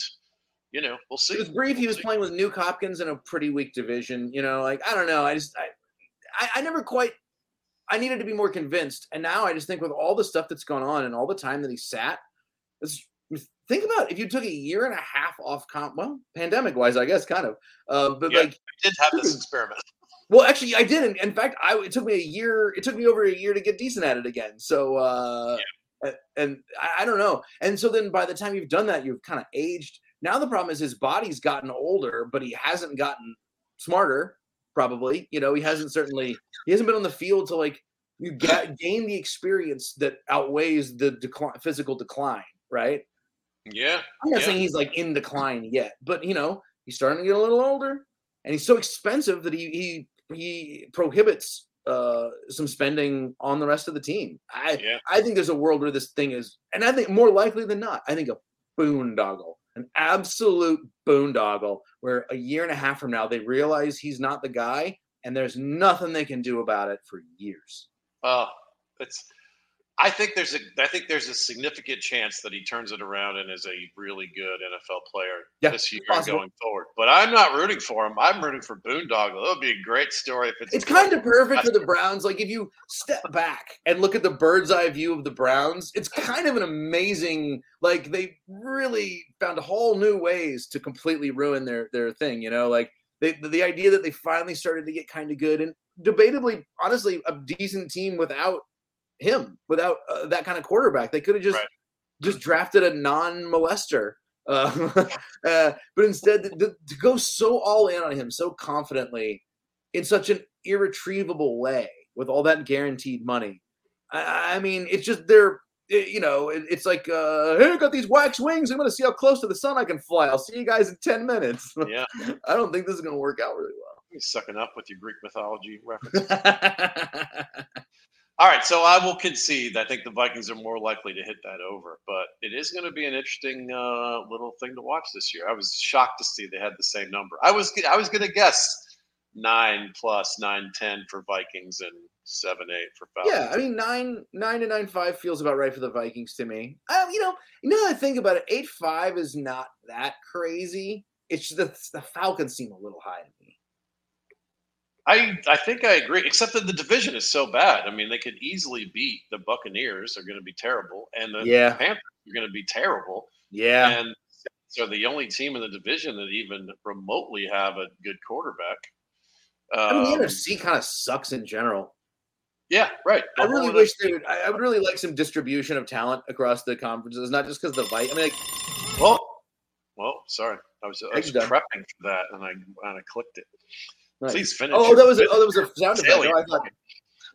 you know, we'll see. It was brief. He We'll was see. playing with Nuk Hopkins in a pretty weak division. You know, like I don't know. I just I, I, I never quite. I needed to be more convinced, and now I just think with all the stuff that's gone on and all the time that he sat, it's, think about if you took a year and a half off comp. Well, pandemic wise, I guess, kind of. Uh, but Yeah. like, We did have this experiment. well, actually, I didn't. In fact, I it took me a year. It took me over a year to get decent at it again. So, uh, a- and I, I don't know. And so then by the time you've done that, you've kind of aged. Now the problem is his body's gotten older, but he hasn't gotten smarter. Probably, you know, he hasn't certainly he hasn't been on the field to like you get gain the experience that outweighs the decline, physical decline, right? Yeah. I'm not Yeah. saying he's like in decline yet, but you know, he's starting to get a little older, and he's so expensive that he he he prohibits uh some spending on the rest of the team. I Yeah. I think there's a world where this thing is, and I think more likely than not, I think a boondoggle, an absolute boondoggle, where a year and a half from now they realize he's not the guy, and there's nothing they can do about it for years. Uh, it's. I think there's a. I think there's a significant chance that he turns it around and is a really good NFL player Yeah, this year possible. going forward. But I'm not rooting for him. I'm rooting for Boondoggle. That would be a great story if it's. It's kind of perfect for the Browns. Like if you step back and look at the bird's eye view of the Browns, it's kind of an amazing. Like they really found whole new ways to completely ruin their their thing. You know, like they, the, the idea that they finally started to get kind of good and debatably, honestly, a decent team without him, without uh, that kind of quarterback. They could have just Right. just drafted a non-molester. Uh, uh, but instead, to, to go so all in on him so confidently in such an irretrievable way with all that guaranteed money. I, I mean, it's just they're it- you know, it, it's like, uh, hey, I got these wax wings. I'm going to see how close to the sun I can fly. I'll see you guys in 10 minutes. Yeah, I don't think this is going to work out really he's sucking up with your Greek mythology reference. All right, so I will concede. I think the Vikings are more likely to hit that over, but it is going to be an interesting uh, little thing to watch this year. I was shocked to see they had the same number. I was I was going to guess nine plus nine ten for Vikings and seven eight for Falcons. yeah, I mean, nine nine to nine five feels about right for the Vikings to me. You know, you know, I think about it, eight five is not that crazy. It's just the, the Falcons seem a little high to me. I I think I agree. Except that the division is so bad. I mean, they could easily beat the Buccaneers. They're going to be terrible, and the Yeah. Panthers are going to be terrible. Yeah, And so the only team in the division that even remotely have a good quarterback. I mean, Um, the NFC kind of sucks in general. Yeah, right. I The really wish they would. I, I would really like some distribution of talent across the conferences, not just because the fight. I mean, like, Well, well, sorry, I was, I was prepping for that, and I and I clicked it. Nice. Please finish. oh, that was a, oh, that was a sound effect. Oh, I thought,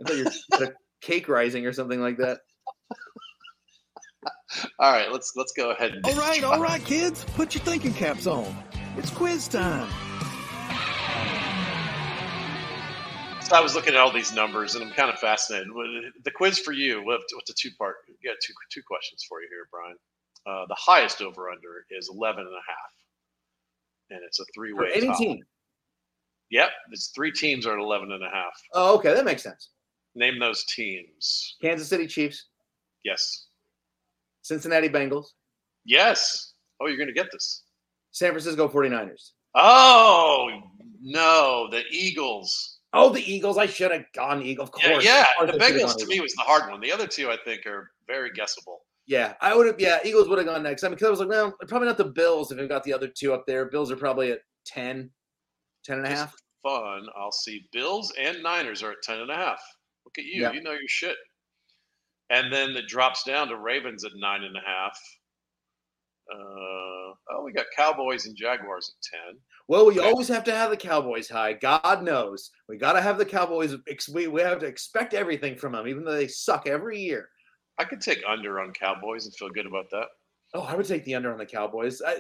I thought you had a cake rising or something like that. All right, let's let's go ahead. And All right, all right, kids, put your thinking caps on. It's quiz time. So I was looking at all these numbers, and I'm kind of fascinated. The quiz for you. What's a two part? We got two two questions for you here, Bryan. Uh, the highest over under is 11 and a half, and it's a three way. any team. Yep, it's three teams are at 11 and a half. Oh, okay, that makes sense. Name those teams. Kansas City Chiefs, Yes. Cincinnati Bengals, Yes. Oh, you're going to get this. San Francisco 49ers. Oh no, the Eagles. Oh, the Eagles. I should have gone Eagles. Of course. yeah. Course The Bengals to me was the hard one. The other two, I think, are very guessable. Yeah, I would have. Yeah, Eagles would have gone next. I mean, because I was like, well, probably not the Bills if we got the other two up there. Bills are probably at 10, 10 and a half. Fun. I'll see Bills and Niners are at 10 and a half. Look at you. You know your shit. And then it drops down to Ravens at nine and a half. Uh, oh, we got Cowboys and Jaguars at ten. Well, we always have to have the Cowboys high. God knows we got to have the Cowboys. We we have to expect everything from them, even though they suck every year. I could take under on Cowboys and feel good about that. Oh, I would take the under on the Cowboys. I,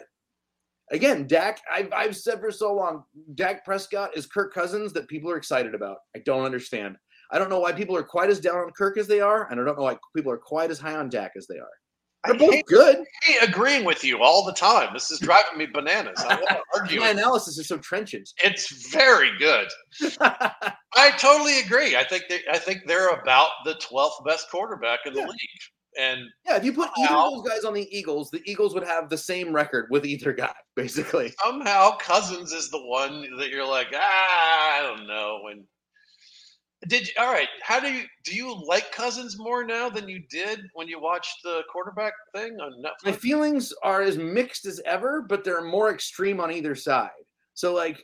again, Dak. I've I've said for so long, Dak Prescott is Kirk Cousins that people are excited about. I don't understand. I don't know why people are quite as down on Kirk as they are, and I don't know why people are quite as high on Dak as they are. They're I both hate, good. hate agreeing with you all the time. This is driving me bananas. I want to argue. My analysis is so trenchant. It's very good. I totally agree. I think they, I think they're about the twelfth best quarterback in the Yeah. league, and Yeah, if you put either of those guys on the Eagles, the Eagles would have the same record with either guy, basically. somehow Cousins is the one that you're like, ah, I don't know. And did you, all right? How do you do? You like Cousins more now than you did when you watched the quarterback thing on My feelings are as mixed as ever, but they're more extreme on either side. So, like,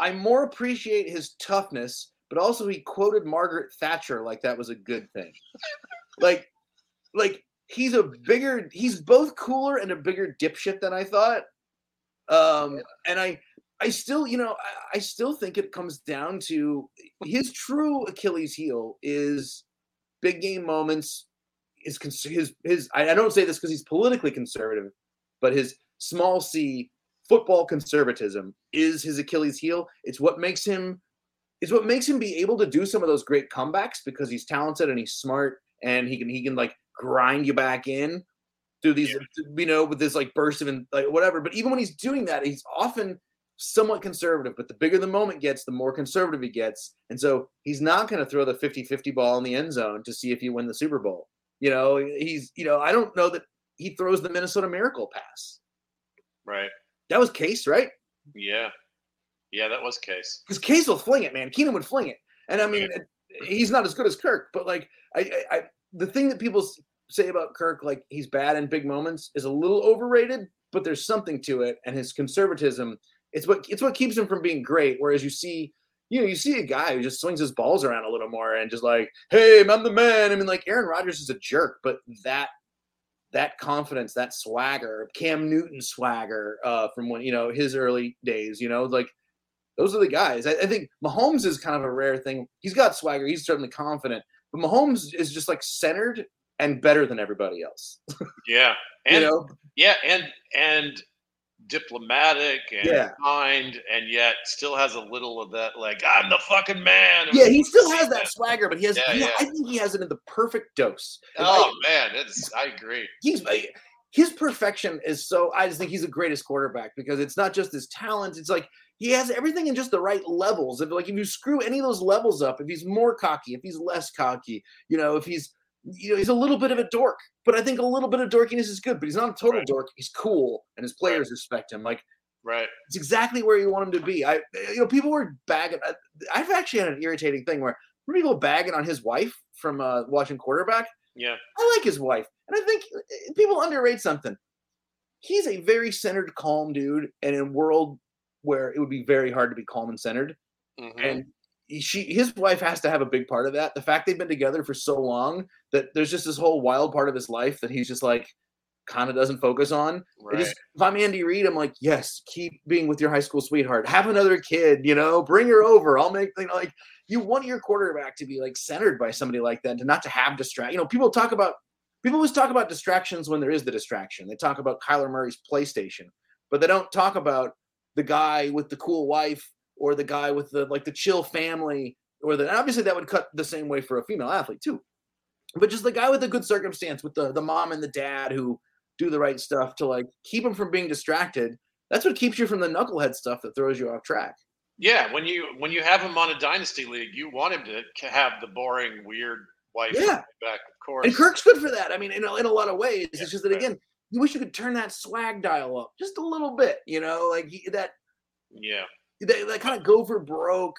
I more appreciate his toughness, but also he quoted Margaret Thatcher like that was a good thing. like, like he's a bigger, he's both cooler and a bigger dipshit than I thought. Um, and I, I still, you know, I, I still think it comes down to his true Achilles heel is big game moments. His cons- his his. I, I don't say this because he's politically conservative, but his small c football conservatism is his Achilles heel. It's what makes him. It's what makes him be able to do some of those great comebacks because he's talented and he's smart and he can he can like grind you back in through these you know with this like burst of in- like whatever. But even when he's doing that, he's often somewhat conservative, but the bigger the moment gets, the more conservative he gets. And so he's not going to throw the 50 50 ball in the end zone to see if you win the Super Bowl. You know, he's, you know, I don't know that he throws the Minnesota Miracle pass. Right? That was Case, right? Yeah, yeah, that was Case. Because Case will fling it, man. Keenum would fling it. And I mean, he's not as good as Kirk, but like, I, I, I the thing that people say about Kirk, like he's bad in big moments, is a little overrated, but there's something to it. And his conservatism, it's what it's what keeps him from being great. Whereas you see, you know, you see a guy who just swings his balls around a little more and just like, hey, I'm the man. I mean, like Aaron Rodgers is a jerk, but that that confidence, that swagger, Cam Newton swagger uh, from when you know his early days, you know, like those are the guys. I, I think Mahomes is kind of a rare thing. He's got swagger. He's certainly confident, but Mahomes is just like centered and better than everybody else. Yeah, You and know, yeah, and and diplomatic and Yeah. kind, and yet still has a little of that like I'm the fucking man. yeah, he still has that swagger, but he has. Yeah, he- yeah. I think he has it in the perfect dose. If I- Oh man, it's I agree. he's uh, his perfection is so I just think he's the greatest quarterback because it's not just his talent, it's like he has everything in just the right levels. If like if you screw any of those levels up, if he's more cocky, if he's less cocky, you know, if he's you know, he's a little bit of a dork, but I think a little bit of dorkiness is good, but he's not a total Right. dork. He's cool and his players respect him. Like Right. it's exactly where you want him to be. I, you know, people were bagging. I- I've actually had an irritating thing where people bagging on his wife from uh, watching quarterback. Yeah. I like his wife, and I think uh, people underrate something. He's a very centered, calm dude, and in world where it would be very hard to be calm and centered, Mhm. and she, his wife has to have a big part of that. The fact they've been together for so long that there's just this whole wild part of his life that he's just like kind of doesn't focus on. Right. just, if I'm Andy Reid, I'm like, yes, keep being with your high school sweetheart. Have another kid, you know, bring her over. I'll make, you know, like, you want your quarterback to be like centered by somebody like that, to not to have distract. You know, people talk about, people always talk about distractions when there is the distraction. They talk about Kyler Murray's PlayStation, but they don't talk about the guy with the cool wife or the guy with the like the chill family or the and obviously that would cut the same way for a female athlete too. But just the guy with the good circumstance with the the mom and the dad who do the right stuff to like keep him from being distracted. That's what keeps you from the knucklehead stuff that throws you off track. Yeah, when you when you have him on a dynasty league, you want him to have the boring, weird wife Yeah. back, of course. And Kirk's good for that. I mean, in a, in a lot of ways, Yeah, it's just that right. again, you wish you could turn that swag dial up just a little bit. You know, like that yeah, they, they kind of go for broke.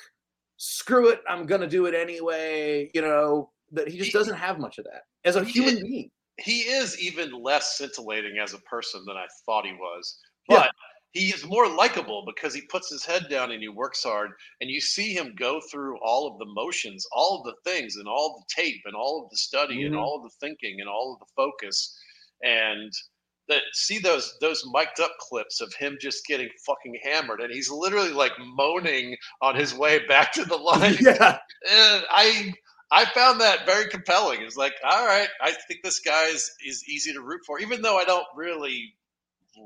Screw it, I'm gonna do it anyway. You know that he just He- doesn't have much of that as a human is- being. he is even less scintillating as a person than I thought he was. Yeah. But he is more likable because he puts his head down and he works hard, and you see him go through all of the motions, all of the things, and all the tape, and all of the study, and Mhm. all of the thinking, and all of the focus, and that see those those mic'd up clips of him just getting fucking hammered, and he's literally like moaning on his way back to the line. yeah. And I I found that very compelling. It's like, all right, I think this guy is, is easy to root for, even though I don't really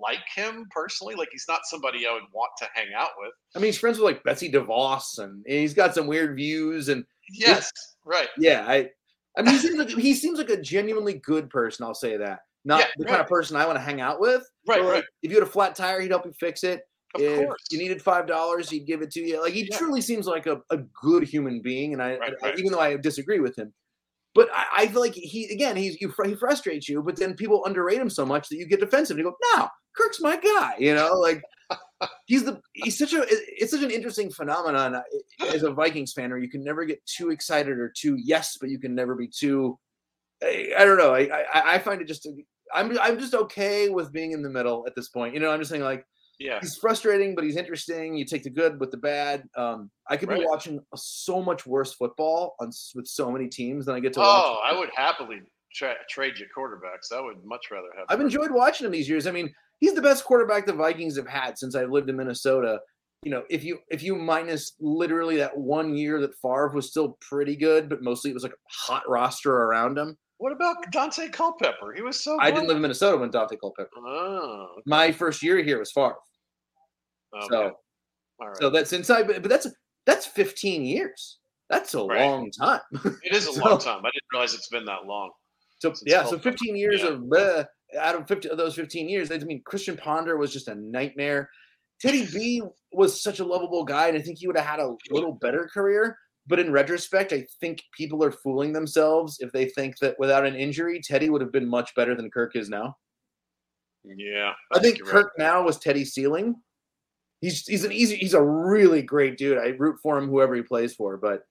like him personally. Like he's not somebody I would want to hang out with. I mean, he's friends with like Betsy DeVos, and he's got some weird views. And Yes, right. yeah, I, I mean, he seems like he seems like a genuinely good person. I'll say that. Not Yeah, the kind of person I want to hang out with. Right, like, right. If you had a flat tire, he'd help you fix it. Of if course. you needed five dollars, he'd give it to you. Like he Yeah. truly seems like a, a good human being, and I, Right, I- right. even though I disagree with him, but I, I feel like he again he's you he frustrates you, but then people underrate him so much that you get defensive. And you go, no, Kirk's my guy. You know, like he's the he's such a it's such an interesting phenomenon uh, as a Vikings fan, you can never get too excited or too yes, but you can never be too. I, I don't know. I, I I find it just. I'm I'm just okay with being in the middle at this point. You know, I'm just saying like Yeah. he's frustrating, but he's interesting. You take the good with the bad. Um, I could be watching so much worse football on with so many teams than I get to watch. Oh, I would happily tra- trade you quarterbacks. I would much rather have. I've enjoyed watching him these years. I mean, he's the best quarterback the Vikings have had since I lived in Minnesota. You know, if you if you minus literally that one year that Favre was still pretty good, but mostly it was like a hot roster around him. What about Daunte Culpepper? He was so. I didn't live in Minnesota when Daunte Culpepper. Oh, My first year here was Favre. okay. So All right. so that's inside, but, but that's that's 15 years. That's a Right. long time. it is a so- long time. I didn't realize it's been that long. So yeah, so 15 years yeah. of bleh, out of 50 of those 15 years, I mean Christian Ponder was just a nightmare. Teddy B was such a lovable guy, and I think he would have had a little better career. But in retrospect, I think people are fooling themselves if they think that without an injury, Teddy would have been much better than Kirk is now. Yeah, I think you're right. Kirk now was Teddy's ceiling. He's he's an easy he's a really great dude. I root for him whoever he plays for, but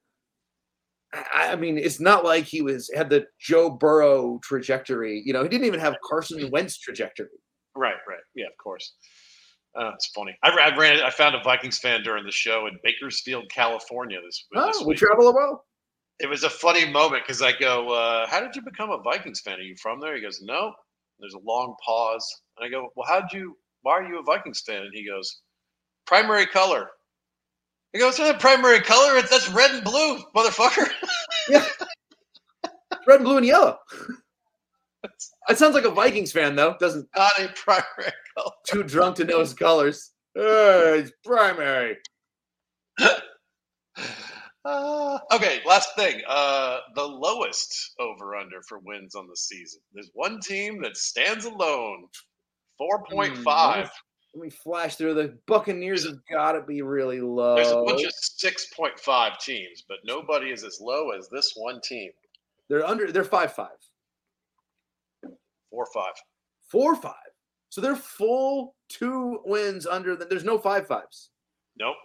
I, I mean it's not like he was had the Joe Burrow trajectory. You know, he didn't even have Carson Wentz trajectory. Right, right. Yeah, of course. Uh, it's funny. I, I ran. I found a Vikings fan during the show in Bakersfield, California. This, this Oh, we week. travel well. it was a funny moment because I go, uh, "How did you become a Vikings fan? Are you from there?" He goes, "No." There's a long pause, and I go, "Well, how'd you? Why are you a Vikings fan?" And he goes, "Primary color." He goes, "It's not primary color. It's that's red and blue, motherfucker." yeah. Red, blue, and yellow. That sounds like a Vikings fan, though. Doesn't not a primary color. too drunk to know his colors. Uh, it's primary. Uh, okay, last thing. Uh, the lowest over under for wins on the season. There's one team that stands alone. Four point five. Let me flash through the Buccaneers have got to be really low. There's a bunch of six point five teams, but nobody is as low as this one team. They're under. They're five five. Four five. four five. So they're full two wins under. The, there's no five fives. Nope.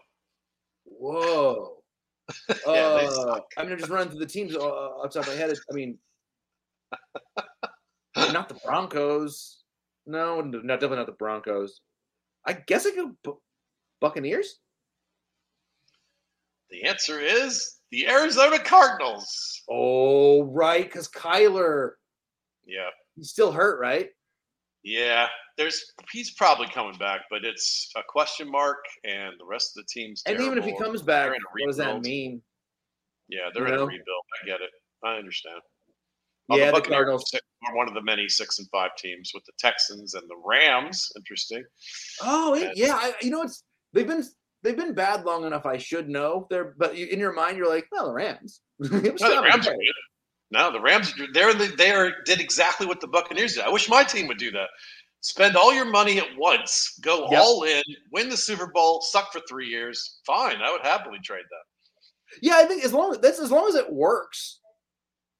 Whoa. Yeah, Uh, I'm just running through the teams uh, top of my head. I mean, not the Broncos. No, not definitely not the Broncos. I guess I could Bu- Buccaneers. The answer is the Arizona Cardinals. Oh, right, because Kyler Yeah. He's still hurt, right? Yeah. There's he's probably coming back, but it's a question mark, and the rest of the team's And even if he comes back, They're in a what does that mean? Yeah, they're You in know? a rebuild. I get it. I understand. Well, Yeah, the the Cardinals. are one of the many six and five teams with the Texans and the Rams. Interesting. Oh, Yeah. yeah. I, you know, it's they've been they've been bad long enough. I should know. They're but you, in your mind, you're like, well, the Rams. No, the Rams are good. No, the Rams they're the, they are did exactly what the Buccaneers did. I wish my team would do that. Spend all your money at once, go Yep. all in, win the Super Bowl, suck for three years. Fine, I would happily trade that. Yeah, I think as long that's as long as it works.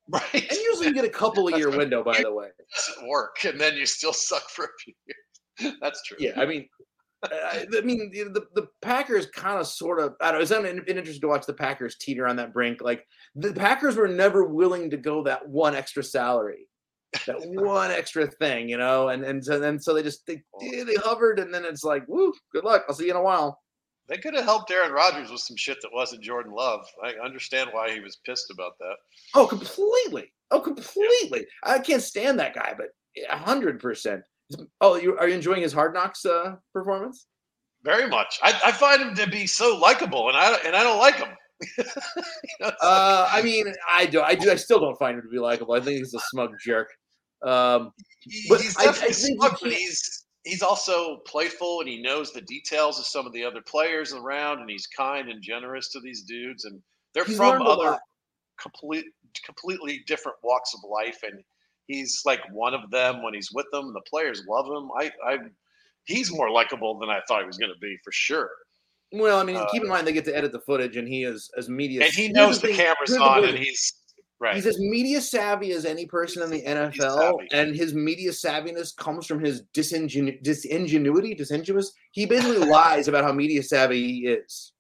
Right? And usually you get a couple of year window, by the way. it doesn't work, and then you still suck for a few years. That's true. Yeah, I mean, I, mean the, the Packers kind of sort of. I don't know. It's been, been interesting to watch the Packers teeter on that brink. Like the Packers were never willing to go that one extra salary, that one extra thing, you know. And and so then so they just they they hovered, and then it's like, woo, good luck. I'll see you in a while. They could have helped Aaron Rodgers with some shit that wasn't Jordan Love. I understand why he was pissed about that. Oh, completely. Oh, completely. I can't stand that guy, but a hundred percent. Oh, you are you enjoying his Hard Knocks uh, performance? Very much. I, I find him to be so likable, and I and I don't like him. You know, Uh, I mean, I do, I do, I still don't find him to be likable. I think he's a smug jerk. Um, he- but he's I- I definitely think you smart, but he's he's also playful and he knows the details of some of the other players around, and he's kind and generous to these dudes, and they're from other complete completely different walks of life, and he's like one of them when he's with them. The players love him. I I he's more likable than I thought he was going to be for sure. Well, I mean, Uh, keep in mind they get to edit the footage, and he is as media. And he knows the, thing- camera's here's the on, and he's right. He's as media savvy as any person in the NFL, and his media savviness comes from his disingenu- disingenuity, disingenuous. He basically lies about how media savvy he is.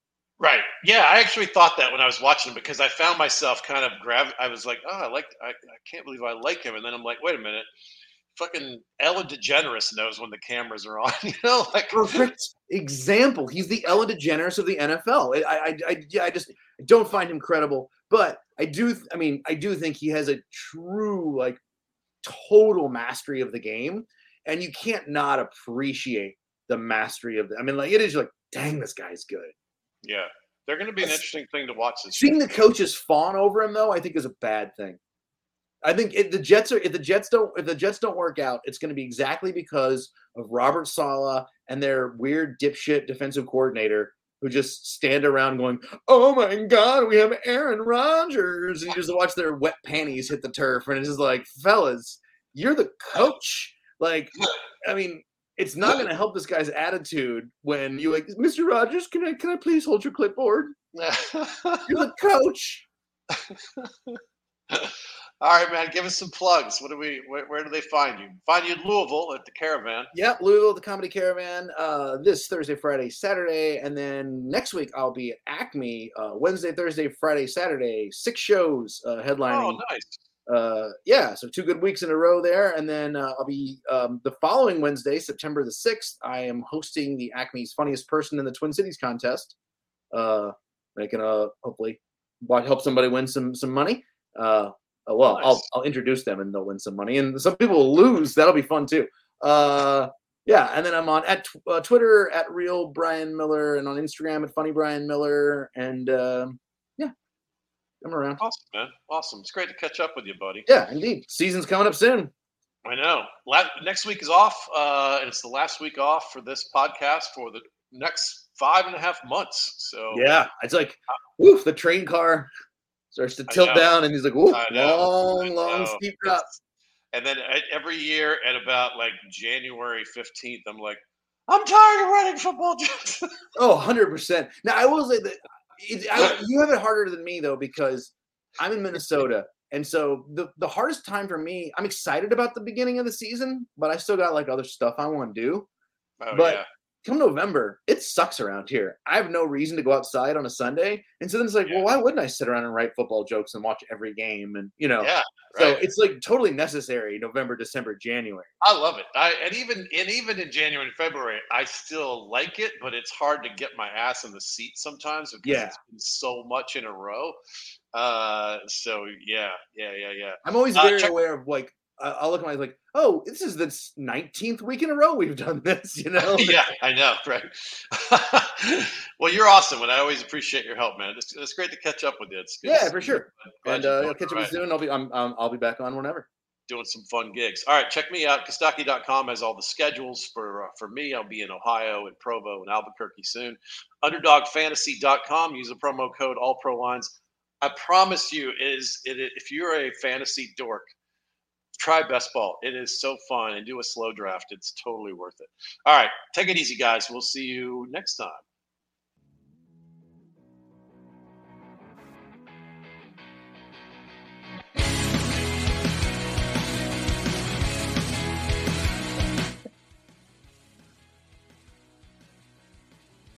Right. Yeah, I actually thought that when I was watching him because I found myself kind of grav. I was like, oh, I like. I, I can't believe I like him. And then I'm like, wait a minute. Fucking Ellen DeGeneres knows when the cameras are on. You know, like Perfect example. He's the Ellen DeGeneres of the NFL. I, I, I, yeah, I just don't find him credible, but I do. I mean, I do think he has a true, like, total mastery of the game, and you can't not appreciate the mastery of the. I mean, like, it is like, dang, this guy's good. Yeah, they're going to be an interesting thing to watch this. Seeing year. the coaches fawn over him, though, I think is a bad thing. I think if the Jets are if the Jets don't if the Jets don't work out, it's going to be exactly because of Robert Saleh and their weird dipshit defensive coordinator who just stand around going, "Oh my God, we have Aaron Rodgers," and you just watch their wet panties hit the turf, and it's just like, fellas, you're the coach. Like, I mean, it's not going to help this guy's attitude when you like, Mr. Rodgers, can I can I please hold your clipboard? You're the coach. All right, man. Give us some plugs. What do we? Where, where do they find you? Find you in Louisville at the Caravan. Yep, Louisville, the Comedy Caravan, uh, this Thursday, Friday, Saturday, and then next week I'll be at Acme, uh, Wednesday, Thursday, Friday, Saturday, six shows uh, headlining. Oh, nice. Uh, yeah, so two good weeks in a row there, and then uh, I'll be um, the following Wednesday, September the sixth. I am hosting the Acme's Funniest Person in the Twin Cities contest, uh, making a hopefully help somebody win some some money. Uh, uh, well, I'll I'll introduce them and they'll win some money, and some people will lose. That'll be fun too. Uh, yeah, and then I'm on at tw- uh, Twitter at real Bryan Miller and on Instagram at funny Bryan Miller, and um I'm around. Awesome, man. Awesome. It's great to catch up with you, buddy. Yeah, indeed. Season's coming up soon. I know. La- next week is off, uh, and it's the last week off for this podcast for the next five and a half months. So Yeah, it's like, woof, the train car starts to tilt down, and he's like, woof, I know, I long, long, steep drop. And then every year at about like January fifteenth, I'm like, I'm tired of running football. Jets." Oh, 100%. Now, I will say that it, I, you have it harder than me, though, because I'm in Minnesota. And so the, the hardest time for me, I'm excited about the beginning of the season, but I still got like other stuff I want to do. oh But- yeah, Come November, it sucks around here. I have no reason to go outside on a Sunday. And so then it's like, Yeah. well, why wouldn't I sit around and write football jokes and watch every game? And, you know, yeah. so it's like totally necessary November, December, January. I love it. I and even and even in January and February, I still like it, but it's hard to get my ass in the seat sometimes because Yeah. it's been so much in a row. Uh, so yeah, yeah, yeah, yeah. I'm always Uh, very check- aware of like, I'll look at my like, oh, this is the 19th week in a row we've done this, you know? yeah, I know, right? well, you're awesome, and I always appreciate your help, man. It's, it's great to catch up with you. It's Yeah, it's- for sure. and uh, I'll catch up right. soon. I'll be, I'm, um, I'll be back on whenever. doing some fun gigs. All right, check me out. Kostaki.com has all the schedules for uh, for me. I'll be in Ohio and Provo and Albuquerque soon. Underdogfantasy.com. Use the promo code All Pro Lines. I promise you, is it, if you're a fantasy dork, try best ball. It is so fun and do a slow draft. It's totally worth it. All right, take it easy, guys. We'll see you next time.